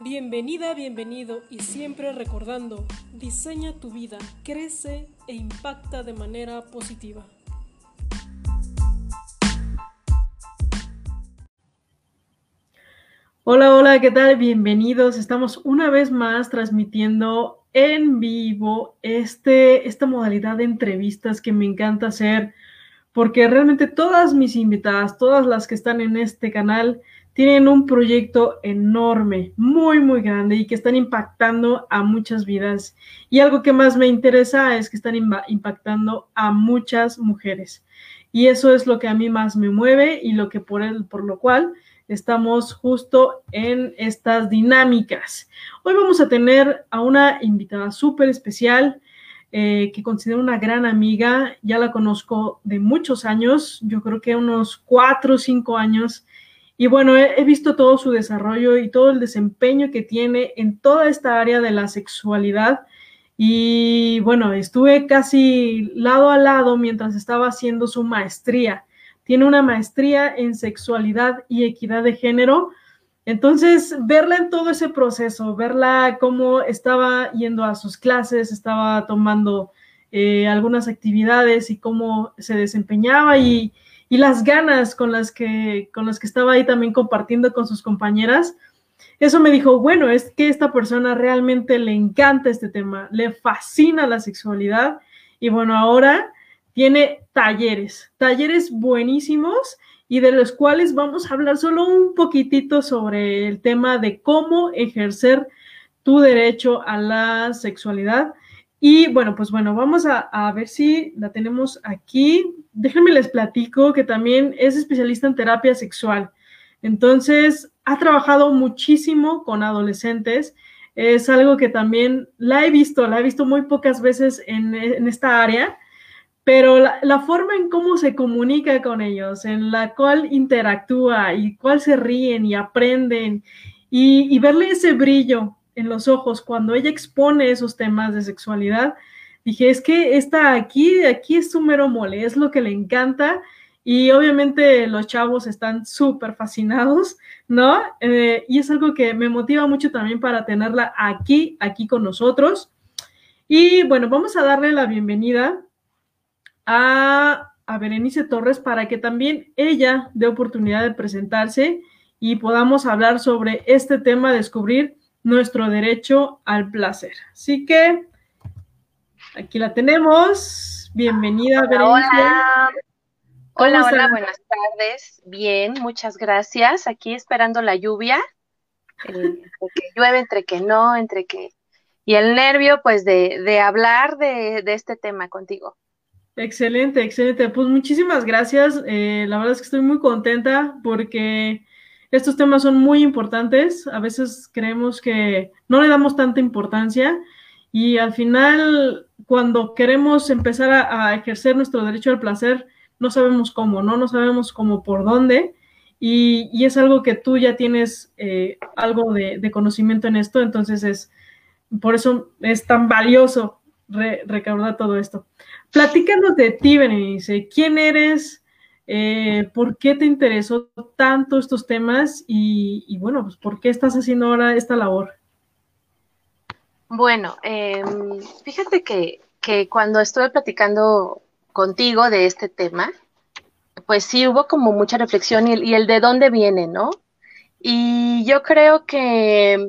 Bienvenida, bienvenido y siempre recordando, diseña tu vida, crece e impacta de manera positiva. Hola, hola, ¿qué tal? Bienvenidos. Estamos una vez más transmitiendo en vivo este, esta modalidad de entrevistas que me encanta hacer porque realmente todas mis invitadas, todas las que están en este canal, tienen un proyecto enorme, muy, muy grande y que están impactando a muchas vidas. Y algo que más me interesa es que están impactando a muchas mujeres. Y eso es lo que a mí más me mueve y lo que por, el, por lo cual estamos justo en estas dinámicas. Hoy vamos a tener a una invitada súper especial eh, que considero una gran amiga. Ya la conozco de muchos años, yo creo que unos cuatro o cinco años y bueno, he, visto todo su desarrollo y todo el desempeño que tiene en toda esta área de la sexualidad. Y bueno, estuve casi lado a lado mientras estaba haciendo su maestría. Tiene una maestría en sexualidad y equidad de género. Entonces, verla en todo ese proceso, verla cómo estaba yendo a sus clases, estaba tomando eh, algunas actividades y cómo se desempeñaba y, y las ganas con las que, con las que estaba ahí también compartiendo con sus compañeras, eso me dijo, bueno, es que esta persona realmente le encanta este tema, le fascina la sexualidad y bueno, ahora tiene talleres, talleres buenísimos y de los cuales vamos a hablar solo un poquitito sobre el tema de cómo ejercer tu derecho a la sexualidad. Y bueno, pues bueno, vamos a, ver si la tenemos aquí. Déjenme les platico que también es especialista en terapia sexual. Entonces, ha trabajado muchísimo con adolescentes. Es algo que también la he visto, la he visto muy pocas veces en, esta área, pero la, forma en cómo se comunica con ellos, en la cual interactúa y cuál se ríen y aprenden y, y verle ese brillo en los ojos cuando ella expone esos temas de sexualidad, dije, es que esta aquí, aquí es su mero mole, es lo que le encanta y obviamente los chavos están súper fascinados, ¿no? Eh, y es algo que me motiva mucho también para tenerla aquí, aquí con nosotros. Y bueno, vamos a darle la bienvenida a, a Berenice Torres para que también ella dé oportunidad de presentarse y podamos hablar sobre este tema, descubrir nuestro derecho al placer. Así que aquí la tenemos. Bienvenida, hola, Hola, hola, hola, buenas tardes. Bien, muchas gracias. Aquí esperando la lluvia. entre que llueve, entre que no, entre que... Y el nervio, pues, de, hablar de, este tema contigo. Excelente, excelente. Pues muchísimas gracias. Eh, la verdad es que estoy muy contenta porque estos temas son muy importantes, a veces creemos que no le damos tanta importancia y al final cuando queremos empezar a, ejercer nuestro derecho al placer, no sabemos cómo, ¿no? No sabemos cómo por dónde y, es algo que tú ya tienes eh, algo de, conocimiento en esto, entonces es, por eso es tan valioso recaudar todo esto. Platícanos de ti, Berenice, ¿quién eres? Eh, ¿Por qué te interesó tanto estos temas y, bueno, pues por qué estás haciendo ahora esta labor? Bueno, em, fíjate que, cuando estuve platicando contigo de este tema, pues sí hubo como mucha reflexión y, el de dónde viene, ¿no? Y yo creo que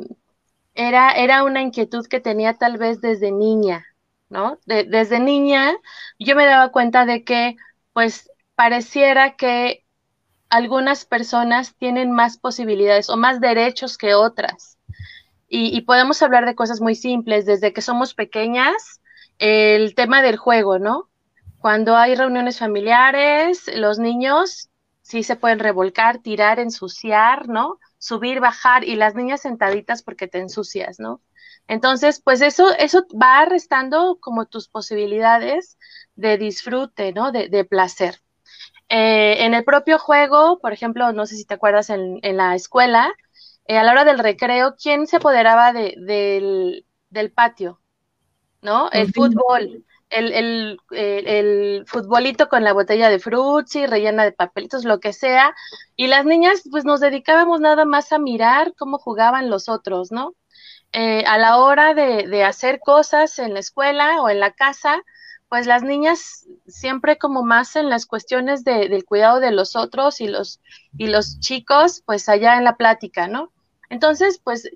era, era una inquietud que tenía tal vez desde niña, ¿no? desde niña yo me daba cuenta de que pues pareciera que algunas personas tienen más posibilidades o más derechos que otras. Y, podemos hablar de cosas muy simples, desde que somos pequeñas, el tema del juego, ¿no? Cuando hay reuniones familiares, los niños sí se pueden revolcar, tirar, ensuciar, ¿no? Subir, bajar y las niñas sentaditas porque te ensucias, ¿no? Entonces, pues eso, eso va restando como tus posibilidades de disfrute, ¿no? de placer. Eh, en el propio juego, por ejemplo, no sé si te acuerdas en, la escuela, eh, a la hora del recreo, ¿quién se apoderaba del, patio? ¿No? El fútbol. el, el, futbolito con la botella de frutzi, rellena de papelitos, lo que sea, y las niñas pues nos dedicábamos nada más a mirar cómo jugaban los otros, ¿no? Eh, a la hora de, de, hacer cosas en la escuela o en la casa, pues las niñas siempre como más en las cuestiones de, del cuidado de los otros y los, y los chicos, pues allá en la plática, ¿no? Entonces, pues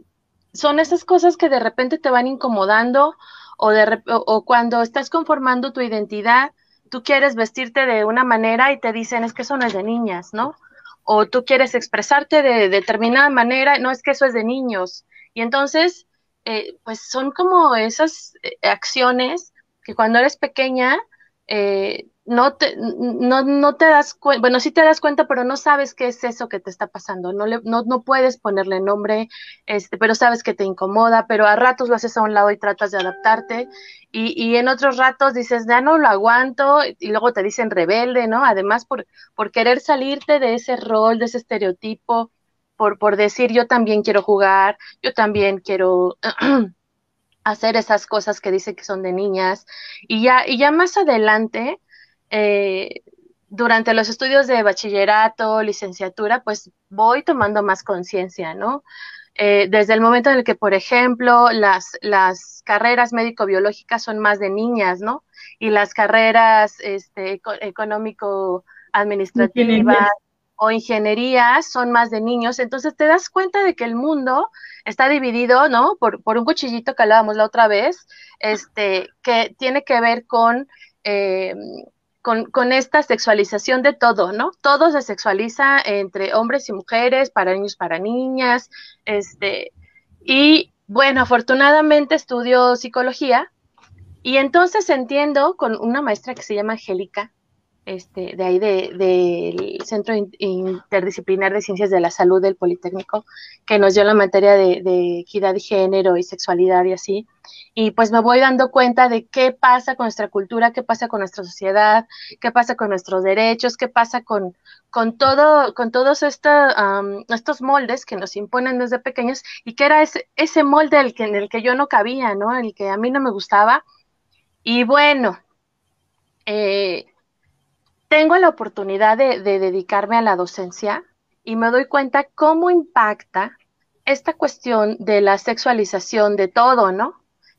son esas cosas que de repente te van incomodando o, de, o, cuando estás conformando tu identidad, tú quieres vestirte de una manera y te dicen es que eso no es de niñas, ¿no? O tú quieres expresarte de, determinada manera, no es que eso es de niños. Y entonces, eh, pues son como esas eh, acciones que cuando eres pequeña eh, no te, no, no te das cuenta, bueno, sí te das cuenta, pero no sabes qué es eso que te está pasando, no, le, no, no puedes ponerle nombre, este, pero sabes que te incomoda, pero a ratos lo haces a un lado y tratas de adaptarte, y, y en otros ratos dices, ya no lo aguanto, y luego te dicen rebelde, ¿no? Además, por, por querer salirte de ese rol, de ese estereotipo, por, por decir, yo también quiero jugar, yo también quiero... hacer esas cosas que dice que son de niñas y ya y ya más adelante eh, durante los estudios de bachillerato, licenciatura, pues voy tomando más conciencia, ¿no? Eh, desde el momento en el que, por ejemplo, las, las carreras médico-biológicas son más de niñas, ¿no? Y las carreras este, económico-administrativas o ingenierías son más de niños. Entonces te das cuenta de que el mundo está dividido, ¿no? Por, por un cuchillito que hablábamos la otra vez, este, que tiene que ver con eh, con, con, esta sexualización de todo, ¿no? Todo se sexualiza entre hombres y mujeres, para niños, para niñas, este, y bueno, afortunadamente estudio psicología y entonces entiendo con una maestra que se llama Angélica, este, de ahí del de, Centro Interdisciplinar de Ciencias de la Salud del Politécnico, que nos dio la materia de, equidad de género y sexualidad y así. Y pues me voy dando cuenta de qué pasa con nuestra cultura, qué pasa con nuestra sociedad, qué pasa con nuestros derechos, qué pasa con, con todo, con todos estos moldes que nos imponen desde pequeños y que era ese, ese molde el que, en el que yo no cabía, ¿no? El que a mí no me gustaba. Y bueno, eh, tengo la oportunidad de, dedicarme a la docencia y me doy cuenta cómo impacta esta cuestión de la sexualización de todo, ¿no?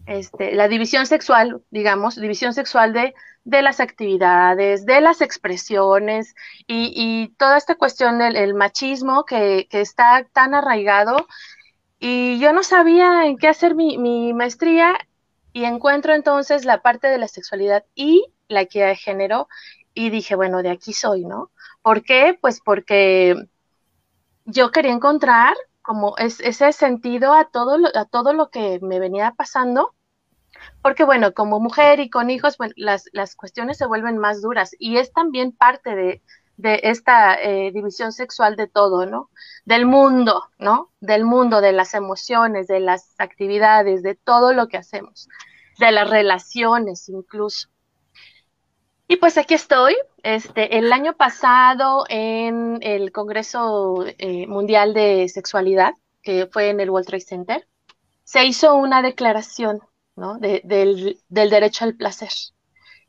Este, la división sexual, digamos, división sexual de, las actividades, de las expresiones y, toda esta cuestión del machismo que, está tan arraigado. Y yo no sabía en qué hacer mi, mi maestría y encuentro entonces la parte de la sexualidad y la de género y dije, bueno, de aquí soy, ¿no? ¿Por qué? Pues porque yo quería encontrar como ese sentido a todo, lo, a todo lo que me venía pasando, porque bueno, como mujer y con hijos, bueno, las, las cuestiones se vuelven más duras y es también parte de, de esta eh, división sexual de todo, ¿no? Del mundo, ¿no? Del mundo, de las emociones, de las actividades, de todo lo que hacemos, de las relaciones incluso. Y pues aquí estoy. Este, el año pasado en el Congreso eh, Mundial de Sexualidad, que fue en el World Trade Center, se hizo una declaración ¿no? del, derecho al placer.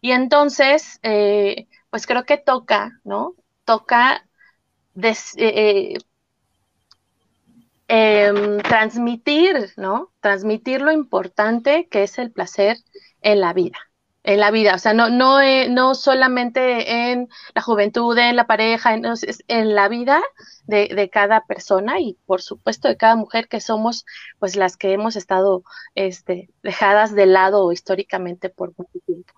Y entonces, eh, pues creo que toca, ¿no? Toca eh, em, transmitir, ¿no? Transmitir lo importante que es el placer en la vida en la vida, o sea, no, no, eh, no solamente en la juventud, en la pareja, en, la vida de, de, cada persona y por supuesto de cada mujer que somos pues las que hemos estado este, dejadas de lado históricamente por mucho tiempo.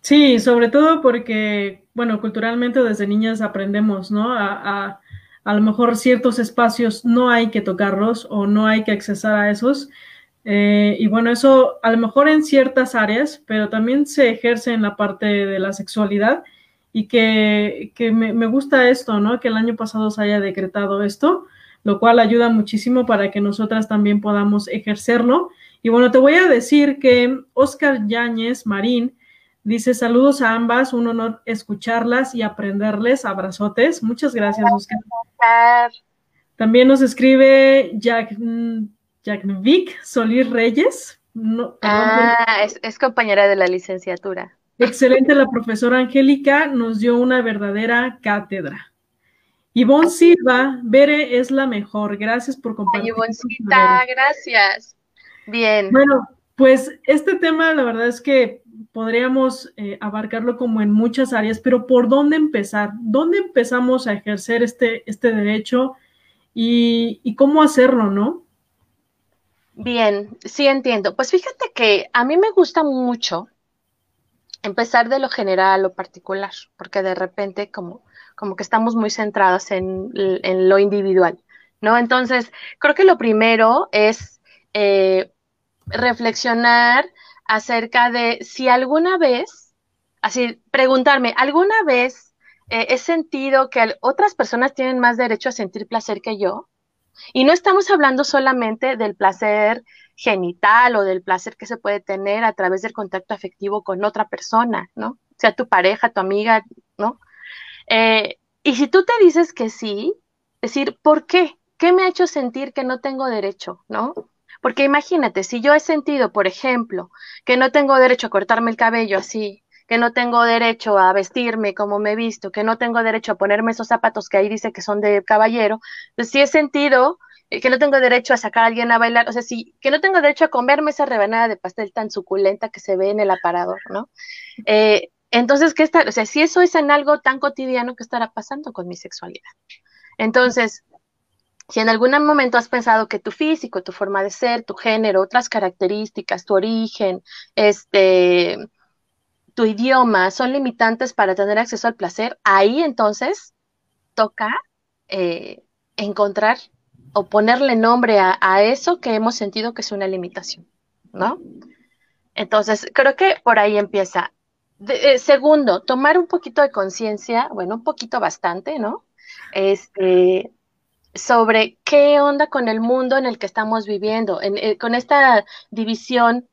Sí, sobre todo porque, bueno, culturalmente desde niñas aprendemos, ¿no? A, a, a lo mejor ciertos espacios no hay que tocarlos o no hay que accesar a esos eh, y bueno, eso a lo mejor en ciertas áreas, pero también se ejerce en la parte de la sexualidad y que, que me, me, gusta esto, ¿no? Que el año pasado se haya decretado esto, lo cual ayuda muchísimo para que nosotras también podamos ejercerlo. Y bueno, te voy a decir que Oscar Yáñez Marín dice saludos a ambas, un honor escucharlas y aprenderles, abrazotes. Muchas gracias, Oscar. También nos escribe Jack Vic Solís Reyes. ah, es, compañera de la licenciatura. Excelente la profesora Angélica, nos dio una verdadera cátedra. Ivonne Silva, Bere es la mejor. Gracias por compartir. Ivoncita, gracias. Bien. Bueno, pues este tema la verdad es que podríamos eh, abarcarlo como en muchas áreas, pero ¿por dónde empezar? ¿Dónde empezamos a ejercer este, este derecho y, y cómo hacerlo, no? Bien, sí entiendo. Pues fíjate que a mí me gusta mucho empezar de lo general a lo particular, porque de repente como, como que estamos muy centradas en, en lo individual, ¿no? Entonces, creo que lo primero es eh, reflexionar acerca de si alguna vez, así, preguntarme, ¿alguna vez eh, he sentido que otras personas tienen más derecho a sentir placer que yo? Y no estamos hablando solamente del placer genital o del placer que se puede tener a través del contacto afectivo con otra persona, ¿no? Sea tu pareja, tu amiga, ¿no? Eh, y si tú te dices que sí, decir, ¿por qué? ¿Qué me ha hecho sentir que no tengo derecho, ¿no? Porque imagínate, si yo he sentido, por ejemplo, que no tengo derecho a cortarme el cabello así, que no tengo derecho a vestirme como me he visto, que no tengo derecho a ponerme esos zapatos que ahí dice que son de caballero, pues si he sentido eh, que no tengo derecho a sacar a alguien a bailar, o sea, sí, que no tengo derecho a comerme esa rebanada de pastel tan suculenta que se ve en el aparador, ¿no? Eh, entonces, ¿qué está? O sea, si eso es en algo tan cotidiano, ¿qué estará pasando con mi sexualidad? Entonces, si en algún momento has pensado que tu físico, tu forma de ser, tu género, otras características, tu origen, este, tu idioma son limitantes para tener acceso al placer, ahí entonces toca eh, encontrar o ponerle nombre a, eso que hemos sentido que es una limitación, ¿no? Entonces, creo que por ahí empieza. Eh, segundo, tomar un poquito de conciencia, bueno, un poquito bastante, ¿no? Este, sobre qué onda con el mundo en el que estamos viviendo, eh, con esta división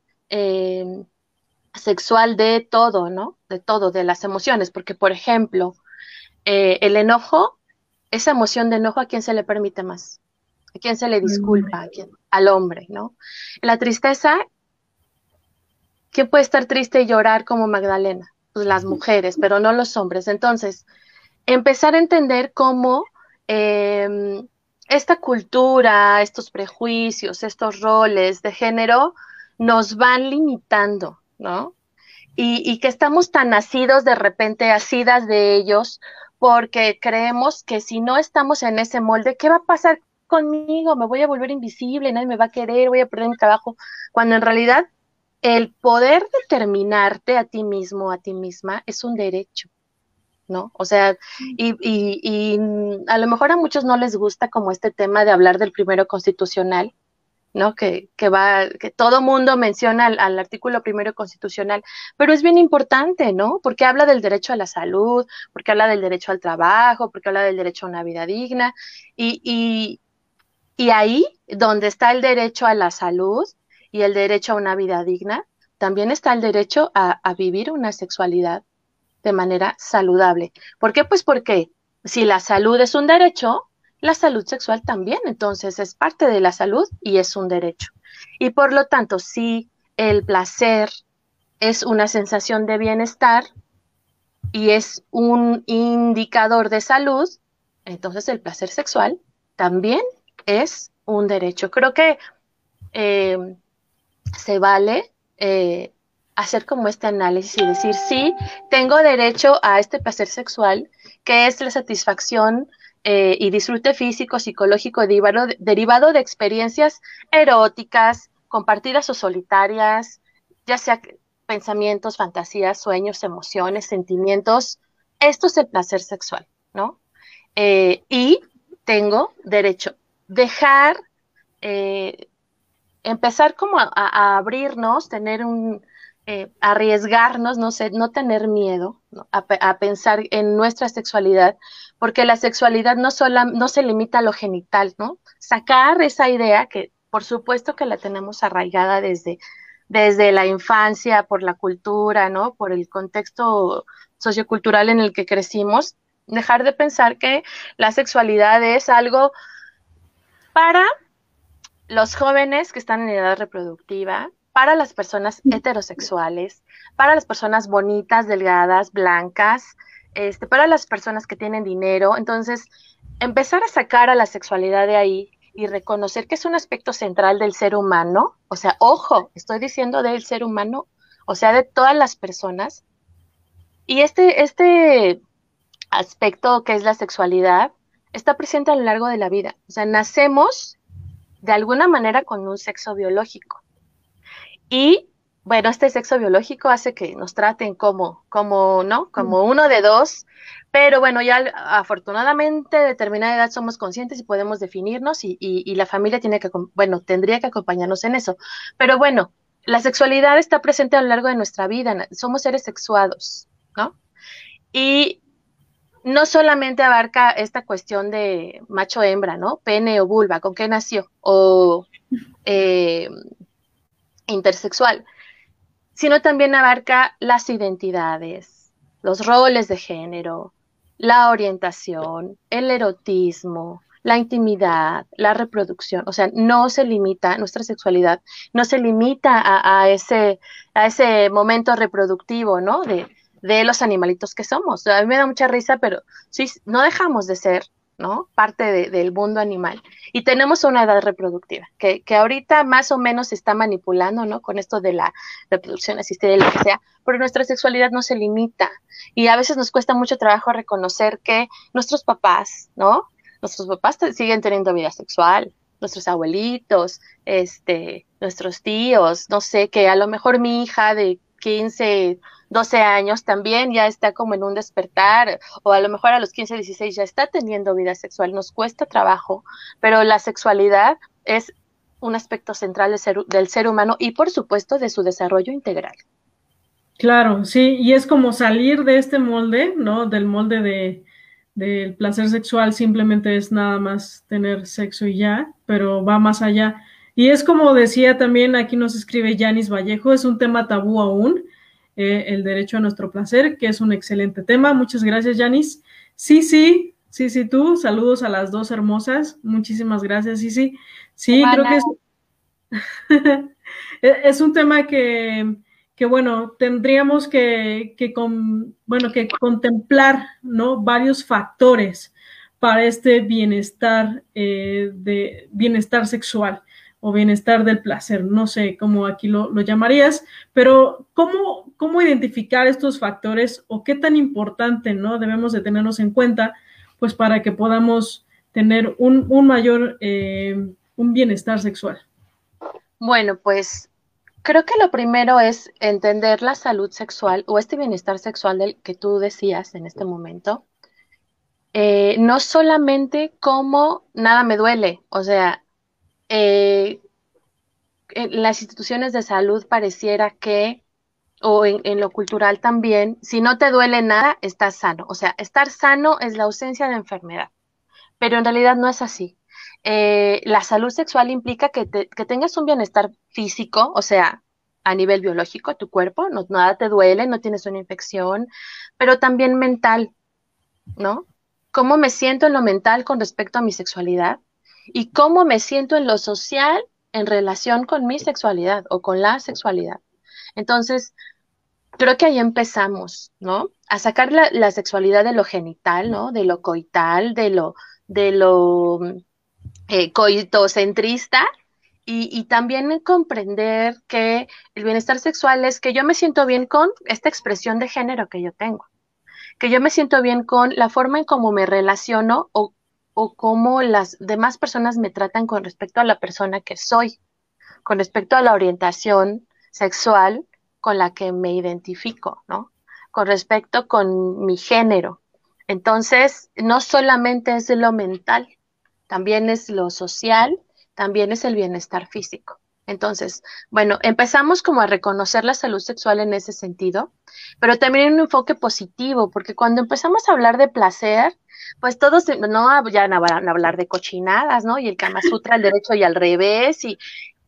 sexual de todo, ¿no? De todo, de las emociones, porque por ejemplo, eh, el enojo, esa emoción de enojo, ¿a quién se le permite más? ¿A quién se le disculpa? Al hombre, ¿no? La tristeza, ¿quién puede estar triste y llorar como Magdalena? Pues las mujeres, pero no los hombres. Entonces, empezar a entender cómo em, esta cultura, estos prejuicios, estos roles de género nos van limitando, ¿no? Y, que estamos tan nacidos de repente, asidas de ellos, porque creemos que si no estamos en ese molde, ¿qué va a pasar conmigo? Me voy a volver invisible, nadie me va a querer, voy a perder mi trabajo, cuando en realidad el poder determinarte a ti mismo, a ti misma, es un derecho, ¿no? O sea, y, y, y a lo mejor a muchos no les gusta como este tema de hablar del primero constitucional, ¿no? Que, que va, que todo mundo menciona al, artículo primero constitucional, pero es bien importante, ¿no? Porque habla del derecho a la salud, porque habla del derecho al trabajo, porque habla del derecho a una vida digna, y, y, y ahí, donde está el derecho a la salud y el derecho a una vida digna, también está el derecho a, a vivir una sexualidad de manera saludable. ¿Por qué? Pues porque si la salud es un derecho, la salud sexual también, entonces es parte de la salud y es un derecho. Y por lo tanto, si el placer es una sensación de bienestar y es un indicador de salud, entonces el placer sexual también es un derecho. Creo que eh, se vale eh, hacer como este análisis y decir, sí, tengo derecho a este placer sexual, que es la satisfacción eh, y disfrute físico, psicológico derivado de, derivado de experiencias eróticas, compartidas o solitarias, ya sea pensamientos, fantasías, sueños, emociones, sentimientos. Esto es el placer sexual, ¿no? Eh, y tengo derecho. Dejar, eh, empezar como a, abrirnos, tener un, arriesgarnos, no sé, no tener miedo A, a, pensar en nuestra sexualidad, porque la sexualidad no, sola, no se limita a lo genital, ¿no? Sacar esa idea que por supuesto que la tenemos arraigada desde, desde la infancia, por la cultura, ¿no? Por el contexto sociocultural en el que crecimos, dejar de pensar que la sexualidad es algo para los jóvenes que están en edad reproductiva, para las personas heterosexuales, para las personas bonitas, delgadas, blancas, este, para las personas que tienen dinero. Entonces, empezar a sacar a la sexualidad de ahí y reconocer que es un aspecto central del ser humano, o sea, ojo, estoy diciendo del ser humano, o sea, de todas las personas. Y este, este aspecto que es la sexualidad está presente a lo largo de la vida. O sea, nacemos de alguna manera con un sexo biológico. Y bueno, este sexo biológico hace que nos traten como, como, ¿no? Como uno de dos, pero bueno, ya afortunadamente de determinada edad somos conscientes y podemos definirnos y, y, la familia tiene que, bueno, tendría que acompañarnos en eso. Pero bueno, la sexualidad está presente a lo largo de nuestra vida, somos seres sexuados, ¿no? Y no solamente abarca esta cuestión de macho-hembra, ¿no? Pene o vulva, ¿con qué nació? O eh, intersexual, sino también abarca las identidades, los roles de género, la orientación, el erotismo, la intimidad, la reproducción, o sea, no se limita, nuestra sexualidad no se limita a, ese, a ese momento reproductivo, ¿no? De, de los animalitos que somos. A mí me da mucha risa, pero sí, no dejamos de ser ¿no? Parte del mundo animal. Y tenemos una edad reproductiva, que, que, ahorita más o menos se está manipulando, ¿no? Con esto de la reproducción asistida y lo que sea, pero nuestra sexualidad no se limita. Y a veces nos cuesta mucho trabajo reconocer que nuestros papás, ¿no? Nuestros papás siguen teniendo vida sexual, nuestros abuelitos, este, nuestros tíos, no sé, que a lo mejor mi hija de 15, 12 años también ya está como en un despertar, o a lo mejor a los 15, 16 ya está teniendo vida sexual, nos cuesta trabajo, pero la sexualidad es un aspecto central del ser, del ser humano y por supuesto de su desarrollo integral. Claro, sí, y es como salir de este molde, ¿no? Del molde de, del placer sexual simplemente es nada más tener sexo y ya, pero va más allá. Y es como decía también, aquí nos escribe Yanis Vallejo, es un tema tabú aún, eh, el derecho a nuestro placer, que es un excelente tema. Muchas gracias, Yanis. Sí, sí, sí, sí, tú, saludos a las dos hermosas. Muchísimas gracias, sí, sí. Sí, creo que es, es un tema que, que bueno, tendríamos que, que, con, bueno, que contemplar, ¿no? Varios factores para este bienestar, eh, de bienestar sexual o bienestar del placer, no sé cómo aquí lo, llamarías, pero ¿cómo, ¿cómo identificar estos factores o qué tan importante no debemos de tenernos en cuenta, pues para que podamos tener un, mayor, eh, un bienestar sexual? Bueno, pues creo que lo primero es entender la salud sexual o este bienestar sexual del que tú decías en este momento. Eh, no solamente como nada me duele, o sea, eh, en las instituciones de salud pareciera que, o en, lo cultural también, si no te duele nada, estás sano. O sea, estar sano es la ausencia de enfermedad, pero en realidad no es así. Eh, la salud sexual implica que, que, tengas un bienestar físico, o sea, a nivel biológico, tu cuerpo, no, nada te duele, no tienes una infección, pero también mental, ¿no? ¿Cómo me siento en lo mental con respecto a mi sexualidad? Y cómo me siento en lo social en relación con mi sexualidad o con la sexualidad. Entonces, creo que ahí empezamos, ¿no? A sacar la, sexualidad de lo genital, ¿no? De lo coital, de lo, de eh, coitocentrista y, y, también comprender que el bienestar sexual es que yo me siento bien con esta expresión de género que yo tengo, que yo me siento bien con la forma en cómo me relaciono o o cómo las demás personas me tratan con respecto a la persona que soy, con respecto a la orientación sexual con la que me identifico, ¿no? Con respecto con mi género. Entonces, no solamente es lo mental, también es lo social, también es el bienestar físico. Entonces, bueno, empezamos como a reconocer la salud sexual en ese sentido, pero también en un enfoque positivo, porque cuando empezamos a hablar de placer, pues todos no ya van a hablar de cochinadas, ¿no? Y el Kama Sutra al derecho y al revés, y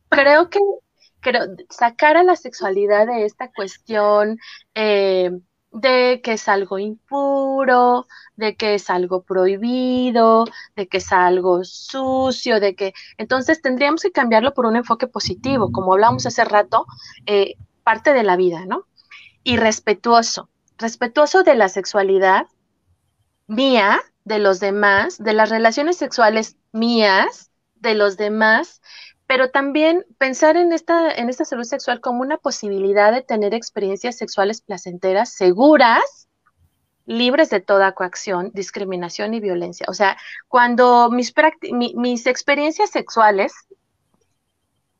creo que creo, sacar a la sexualidad de esta cuestión eh, de que es algo impuro, de que es algo prohibido, de que es algo sucio, de que entonces tendríamos que cambiarlo por un enfoque positivo, como hablamos hace rato, eh, parte de la vida, ¿no? Y respetuoso, respetuoso de la sexualidad mía, de los demás, de las relaciones sexuales mías, de los demás, pero también pensar en esta, en esta salud sexual como una posibilidad de tener experiencias sexuales placenteras, seguras, libres de toda coacción, discriminación y violencia. O sea, cuando mis, mis experiencias sexuales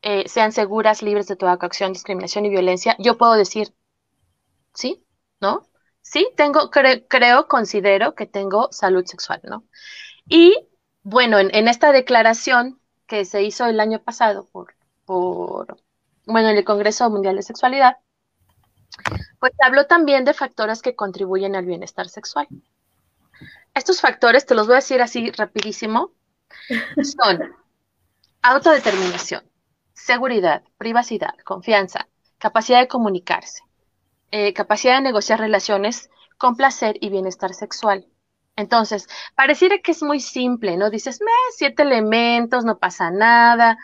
eh, sean seguras, libres de toda coacción, discriminación y violencia, yo puedo decir, ¿sí? ¿No? Sí, tengo, creo, considero que tengo salud sexual, ¿no? Y bueno, en, en esta declaración que se hizo el año pasado por, bueno, en el Congreso Mundial de Sexualidad, pues habló también de factores que contribuyen al bienestar sexual. Estos factores, te los voy a decir así rapidísimo, son autodeterminación, seguridad, privacidad, confianza, capacidad de comunicarse, eh, capacidad de negociar relaciones con placer y bienestar sexual, entonces, pareciera que es muy simple, ¿no? Dices, me, siete elementos, no pasa nada.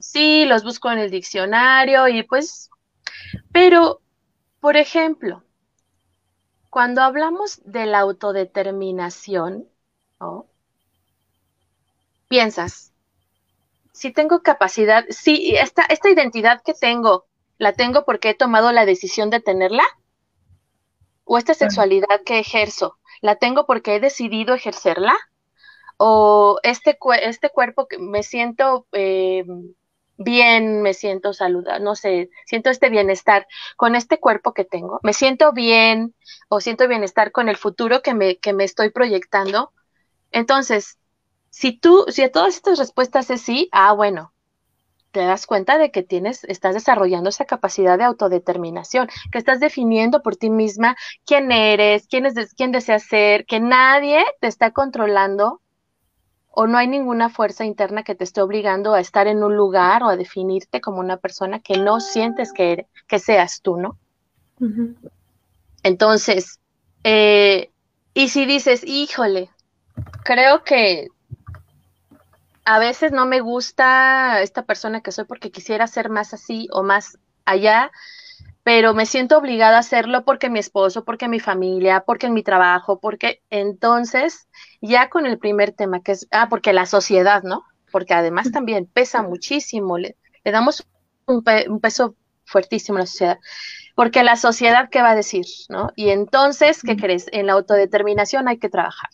Sí, los busco en el diccionario y pues, pero, por ejemplo, cuando hablamos de la autodeterminación. Piensas, si tengo capacidad, si esta, esta identidad que tengo, ¿la tengo porque he tomado la decisión de tenerla? ¿O esta sexualidad que ejerzo, la tengo porque he decidido ejercerla, o este, este cuerpo que me siento eh, bien, me siento saludable, no sé, siento este bienestar con este cuerpo que tengo, me siento bien o siento bienestar con el futuro que me, que me estoy proyectando. Entonces, si tú, si a todas estas respuestas es sí, ah, bueno, te das cuenta de que tienes, estás desarrollando esa capacidad de autodeterminación, que estás definiendo por ti misma quién eres, quién, es, quién deseas ser, que nadie te está controlando o no hay ninguna fuerza interna que te esté obligando a estar en un lugar o a definirte como una persona que no sientes que, eres, que seas tú, ¿no? Entonces, eh, y si dices, híjole, creo que a veces no me gusta esta persona que soy porque quisiera ser más así o más allá, pero me siento obligada a hacerlo porque mi esposo, porque mi familia, porque en mi trabajo, porque entonces ya con el primer tema que es, ah, porque la sociedad, ¿no? Porque además también pesa muchísimo, le, damos un, un, peso fuertísimo a la sociedad. Porque la sociedad, ¿qué va a decir? ¿No? Y entonces, ¿qué crees? En la autodeterminación hay que trabajar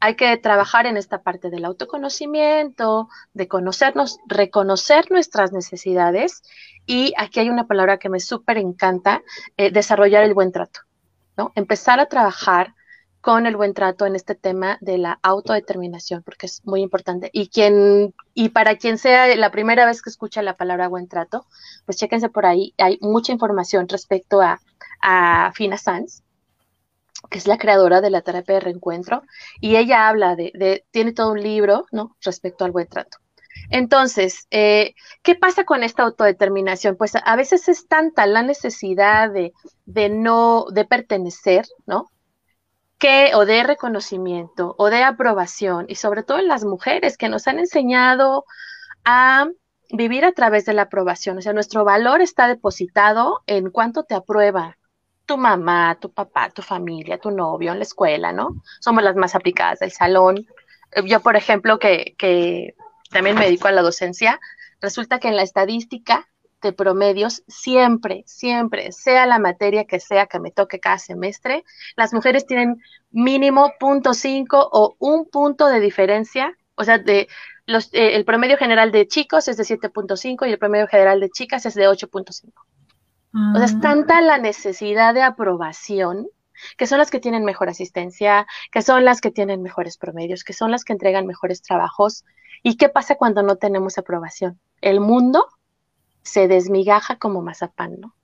hay que trabajar en esta parte del autoconocimiento, de conocernos, reconocer nuestras necesidades y aquí hay una palabra que me súper encanta, eh, desarrollar el buen trato, ¿no? Empezar a trabajar con el buen trato en este tema de la autodeterminación, porque es muy importante. Y quien, y para quien sea la primera vez que escucha la palabra buen trato, pues chéquense por ahí, hay mucha información respecto a, a Fina Sanz, que es la creadora de la terapia de reencuentro, y ella habla de, tiene todo un libro, ¿no? Respecto al buen trato. Entonces, eh, ¿qué pasa con esta autodeterminación? Pues a veces es tanta la necesidad de, de no, de pertenecer, ¿no? Que, o de reconocimiento, o de aprobación, y sobre todo en las mujeres que nos han enseñado a vivir a través de la aprobación. O sea, nuestro valor está depositado en cuánto te aprueba, tu mamá, tu papá, tu familia, tu novio en la escuela, ¿no? Somos las más aplicadas del salón. Eh, yo, por ejemplo, que, que también me dedico a la docencia, resulta que en la estadística de promedios, siempre, siempre, sea la materia que sea que me toque cada semestre, las mujeres tienen mínimo punto cinco o un punto de diferencia, o sea, de los, eh, el promedio general de chicos es de 7.5 y el promedio general de chicas es de 8.5. O sea, es tanta la necesidad de aprobación que son las que tienen mejor asistencia, que son las que tienen mejores promedios, que son las que entregan mejores trabajos. ¿Y qué pasa cuando no tenemos aprobación? El mundo se desmigaja como mazapán, ¿no?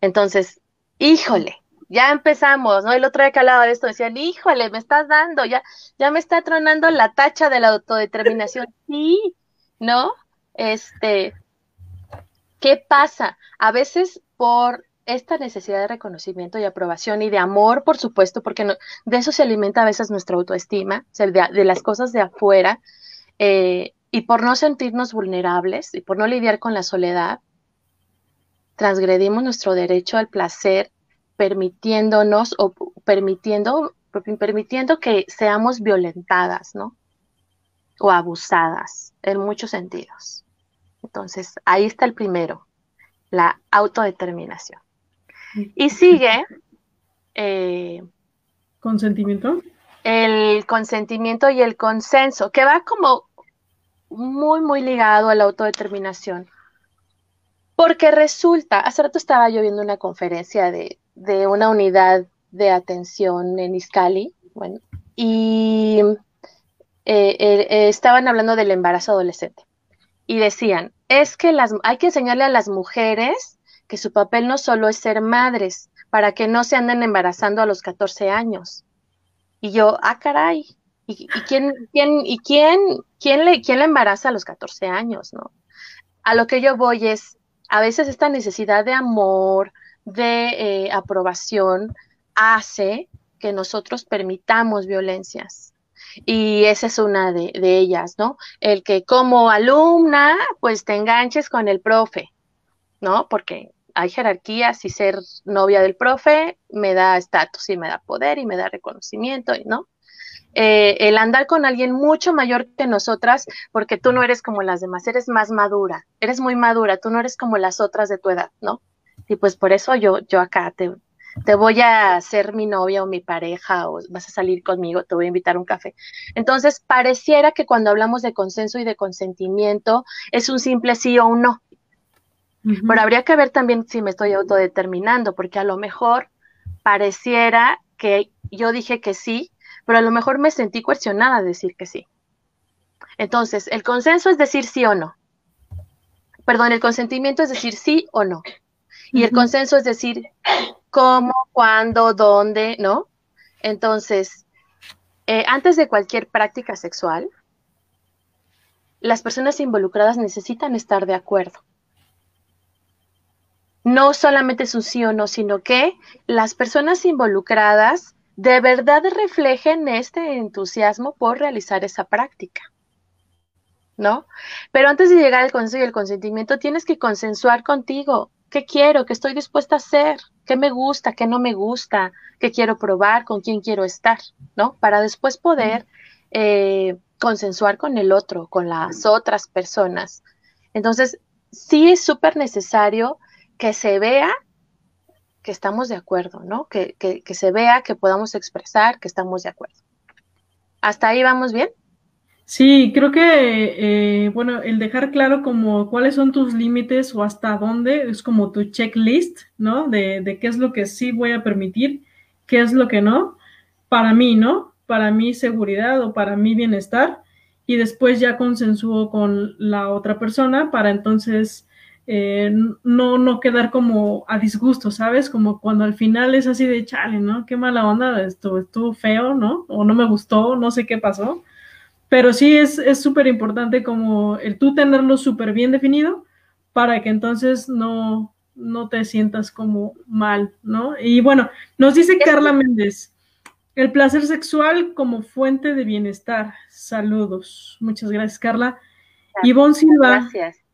Entonces, híjole, ya empezamos, ¿no? El otro día que hablaba de esto decían, híjole, me estás dando, ya, ya me está tronando la tacha de la autodeterminación. Sí, ¿no? Este, ¿Qué pasa? A veces por esta necesidad de reconocimiento y aprobación y de amor, por supuesto, porque de eso se alimenta a veces nuestra autoestima, de, las cosas de afuera, eh, y por no sentirnos vulnerables y por no lidiar con la soledad, transgredimos nuestro derecho al placer permitiéndonos o permitiendo, permitiendo que seamos violentadas, ¿no? O abusadas en muchos sentidos. Entonces, ahí está el primero, la autodeterminación. Y sigue... Eh, ¿Consentimiento? El consentimiento y el consenso, que va como muy, muy ligado a la autodeterminación. Porque resulta, hace rato estaba yo viendo una conferencia de, una unidad de atención en Iscali, bueno, y eh, eh, estaban hablando del embarazo adolescente. Y decían, es que las, hay que enseñarle a las mujeres que su papel no solo es ser madres, para que no se anden embarazando a los 14 años. Y yo, ah, caray, ¿y, quién, quién, y quién, quién, le, quién le embaraza a los 14 años, no? A lo que yo voy es, a veces esta necesidad de amor, de eh, aprobación, hace que nosotros permitamos violencias. Y esa es una de, de, ellas, ¿no? El que como alumna, pues te enganches con el profe, ¿no? Porque hay jerarquías y ser novia del profe me da estatus y me da poder y me da reconocimiento, ¿no? Eh, el andar con alguien mucho mayor que nosotras, porque tú no eres como las demás, eres más madura, eres muy madura, tú no eres como las otras de tu edad, ¿no? Y pues por eso yo, yo acá te, te voy a ser mi novia o mi pareja o vas a salir conmigo, te voy a invitar a un café. Entonces, pareciera que cuando hablamos de consenso y de consentimiento es un simple sí o un no. Pero habría que ver también si me estoy autodeterminando, porque a lo mejor pareciera que yo dije que sí, pero a lo mejor me sentí cuestionada de decir que sí. Entonces, el consenso es decir sí o no. Perdón, el consentimiento es decir sí o no. Y el consenso es decir cómo, cuándo, dónde, ¿no? Entonces, eh, antes de cualquier práctica sexual, las personas involucradas necesitan estar de acuerdo no solamente es un sí o no, sino que las personas involucradas de verdad reflejen este entusiasmo por realizar esa práctica. ¿No? Pero antes de llegar al consenso y el consentimiento, tienes que consensuar contigo. ¿Qué quiero? ¿Qué estoy dispuesta a hacer? ¿Qué me gusta? ¿Qué no me gusta? ¿Qué quiero probar? ¿Con quién quiero estar? ¿No? Para después poder eh, consensuar con el otro, con las otras personas. Entonces, sí es súper necesario que se vea que estamos de acuerdo, ¿no? Que, se vea, que podamos expresar que estamos de acuerdo. ¿Hasta ahí vamos bien? Sí, creo que, eh, bueno, el dejar claro como cuáles son tus límites o hasta dónde es como tu checklist, ¿no? De, qué es lo que sí voy a permitir, qué es lo que no, para mí, ¿no? Para mi seguridad o para mi bienestar. Y después ya consensúo con la otra persona para entonces eh, no, no quedar como a disgusto, ¿sabes? Como cuando al final es así de chale, ¿no? Qué mala onda, esto estuvo feo, ¿no? O no me gustó, no sé qué pasó. Pero sí es súper importante como el tú tenerlo súper bien definido para que entonces no, no te sientas como mal, ¿no? Y bueno, nos dice Carla Méndez, el placer sexual como fuente de bienestar. Saludos. Muchas gracias, Carla. Ivonne Silva. Gracias.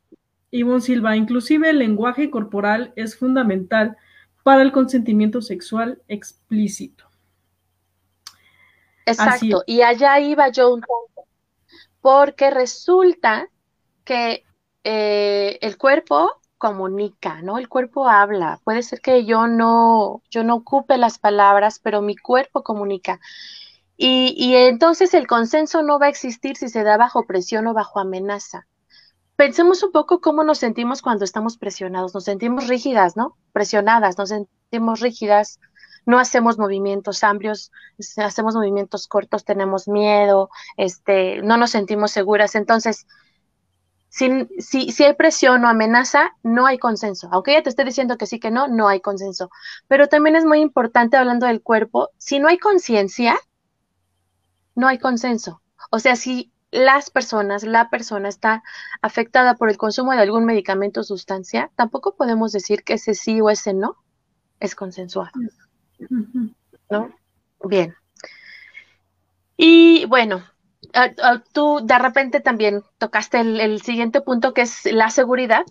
Ivonne Silva, inclusive el lenguaje corporal es fundamental para el consentimiento sexual explícito. Exacto, y allá iba yo un poco, porque resulta que eh, el cuerpo comunica, ¿no? El cuerpo habla. Puede ser que yo no, yo no ocupe las palabras, pero mi cuerpo comunica. Y, y entonces el consenso no va a existir si se da bajo presión o bajo amenaza pensemos un poco cómo nos sentimos cuando estamos presionados. Nos sentimos rígidas, ¿no? Presionadas, nos sentimos rígidas, no hacemos movimientos amplios, hacemos movimientos cortos, tenemos miedo, este, no nos sentimos seguras. Entonces, si, si, si hay presión o amenaza, no hay consenso. Aunque ella te esté diciendo que sí, que no, no hay consenso. Pero también es muy importante, hablando del cuerpo, si no hay conciencia, no hay consenso. O sea, si las personas, la persona está afectada por el consumo de algún medicamento o sustancia, tampoco podemos decir que ese sí o ese no, es consensuado. ¿No? Bien. Y bueno, tú de repente también tocaste el, siguiente punto que es la seguridad.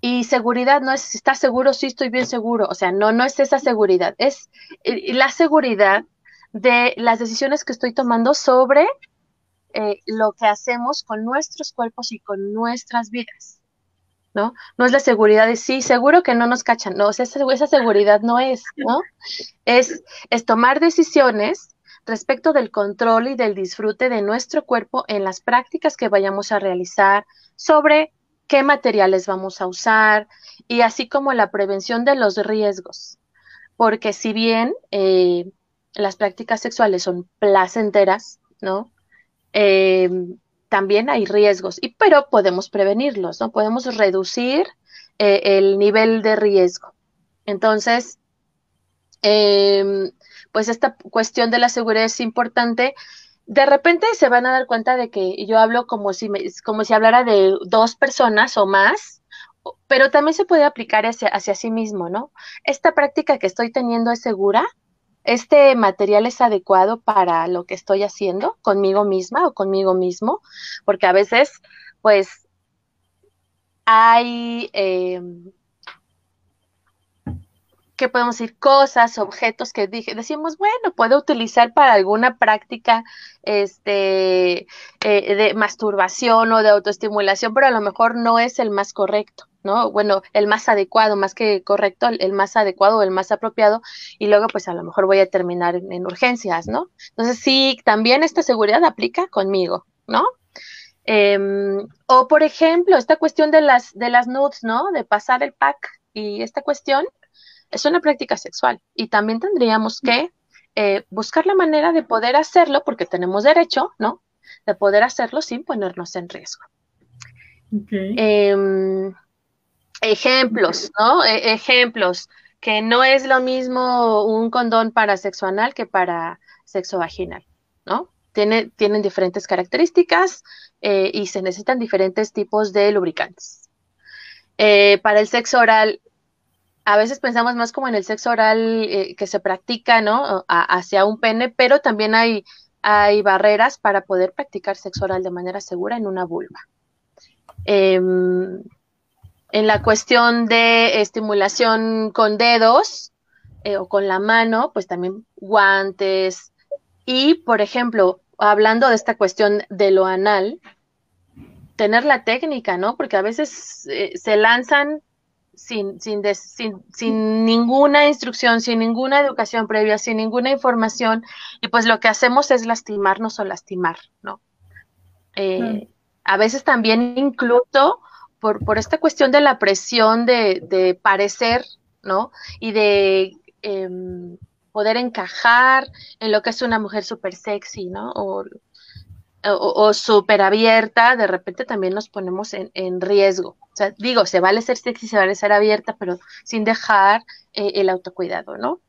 Y seguridad no es estás seguro, sí estoy bien seguro. O sea, no, no es esa seguridad, es eh, la seguridad de las decisiones que estoy tomando sobre eh, lo que hacemos con nuestros cuerpos y con nuestras vidas. ¿No? No es la seguridad de sí, seguro que no nos cachan, no, esa, esa seguridad no es, ¿no? Es, es tomar decisiones respecto del control y del disfrute de nuestro cuerpo en las prácticas que vayamos a realizar, sobre qué materiales vamos a usar y así como la prevención de los riesgos. Porque si bien eh, las prácticas sexuales son placenteras, ¿no? Eh, también hay riesgos, y, pero podemos prevenirlos, ¿no? Podemos reducir eh, el nivel de riesgo. Entonces, em, pues esta cuestión de la seguridad es importante. De repente se van a dar cuenta de que yo hablo como si, como si hablara de dos personas o más, pero también se puede aplicar hacia, hacia sí mismo, ¿no? Esta práctica que estoy teniendo es segura, este material es adecuado para lo que estoy haciendo conmigo misma o conmigo mismo, porque a veces, pues, hay eh, ¿qué podemos decir? Cosas, objetos que dije, decimos, bueno, puedo utilizar para alguna práctica este, eh, de masturbación o de autoestimulación, pero a lo mejor no es el más correcto, ¿no? Bueno, el más adecuado, más que correcto, el, más adecuado o el más apropiado, y luego pues a lo mejor voy a terminar en, urgencias, ¿no? Entonces sí, también esta seguridad aplica conmigo, ¿no? Em, o por ejemplo, esta cuestión de las, de las nudes, ¿no? De pasar el pack y esta cuestión, es una práctica sexual y también tendríamos que eh, buscar la manera de poder hacerlo, porque tenemos derecho, ¿no? De poder hacerlo sin ponernos en riesgo. Em, ejemplos, ¿no? E, ejemplos, que no es lo mismo un condón para sexo anal que para sexo vaginal, ¿no? Tiene, tienen diferentes características eh, y se necesitan diferentes tipos de lubricantes. Eh, para el sexo oral a veces pensamos más como en el sexo oral eh, que se practica, ¿no? hacia un pene, pero también hay, hay barreras para poder practicar sexo oral de manera segura en una vulva. En la cuestión de estimulación con dedos eh, o con la mano, pues también guantes. Y, por ejemplo, hablando de esta cuestión de lo anal, tener la técnica, ¿no? Porque a veces eh, se lanzan sin, sin, sin, ninguna instrucción, sin ninguna educación previa, sin ninguna información, y pues lo que hacemos es lastimarnos o lastimar, ¿no? Eh, a veces también incluso por, por esta cuestión de la presión de, parecer, ¿no? Y de em, poder encajar en lo que es una mujer súper sexy, ¿no? O, o, súper abierta, de repente también nos ponemos en, en, riesgo. O sea, digo, se vale ser sexy, se vale ser abierta, pero sin dejar eh, el autocuidado, ¿no?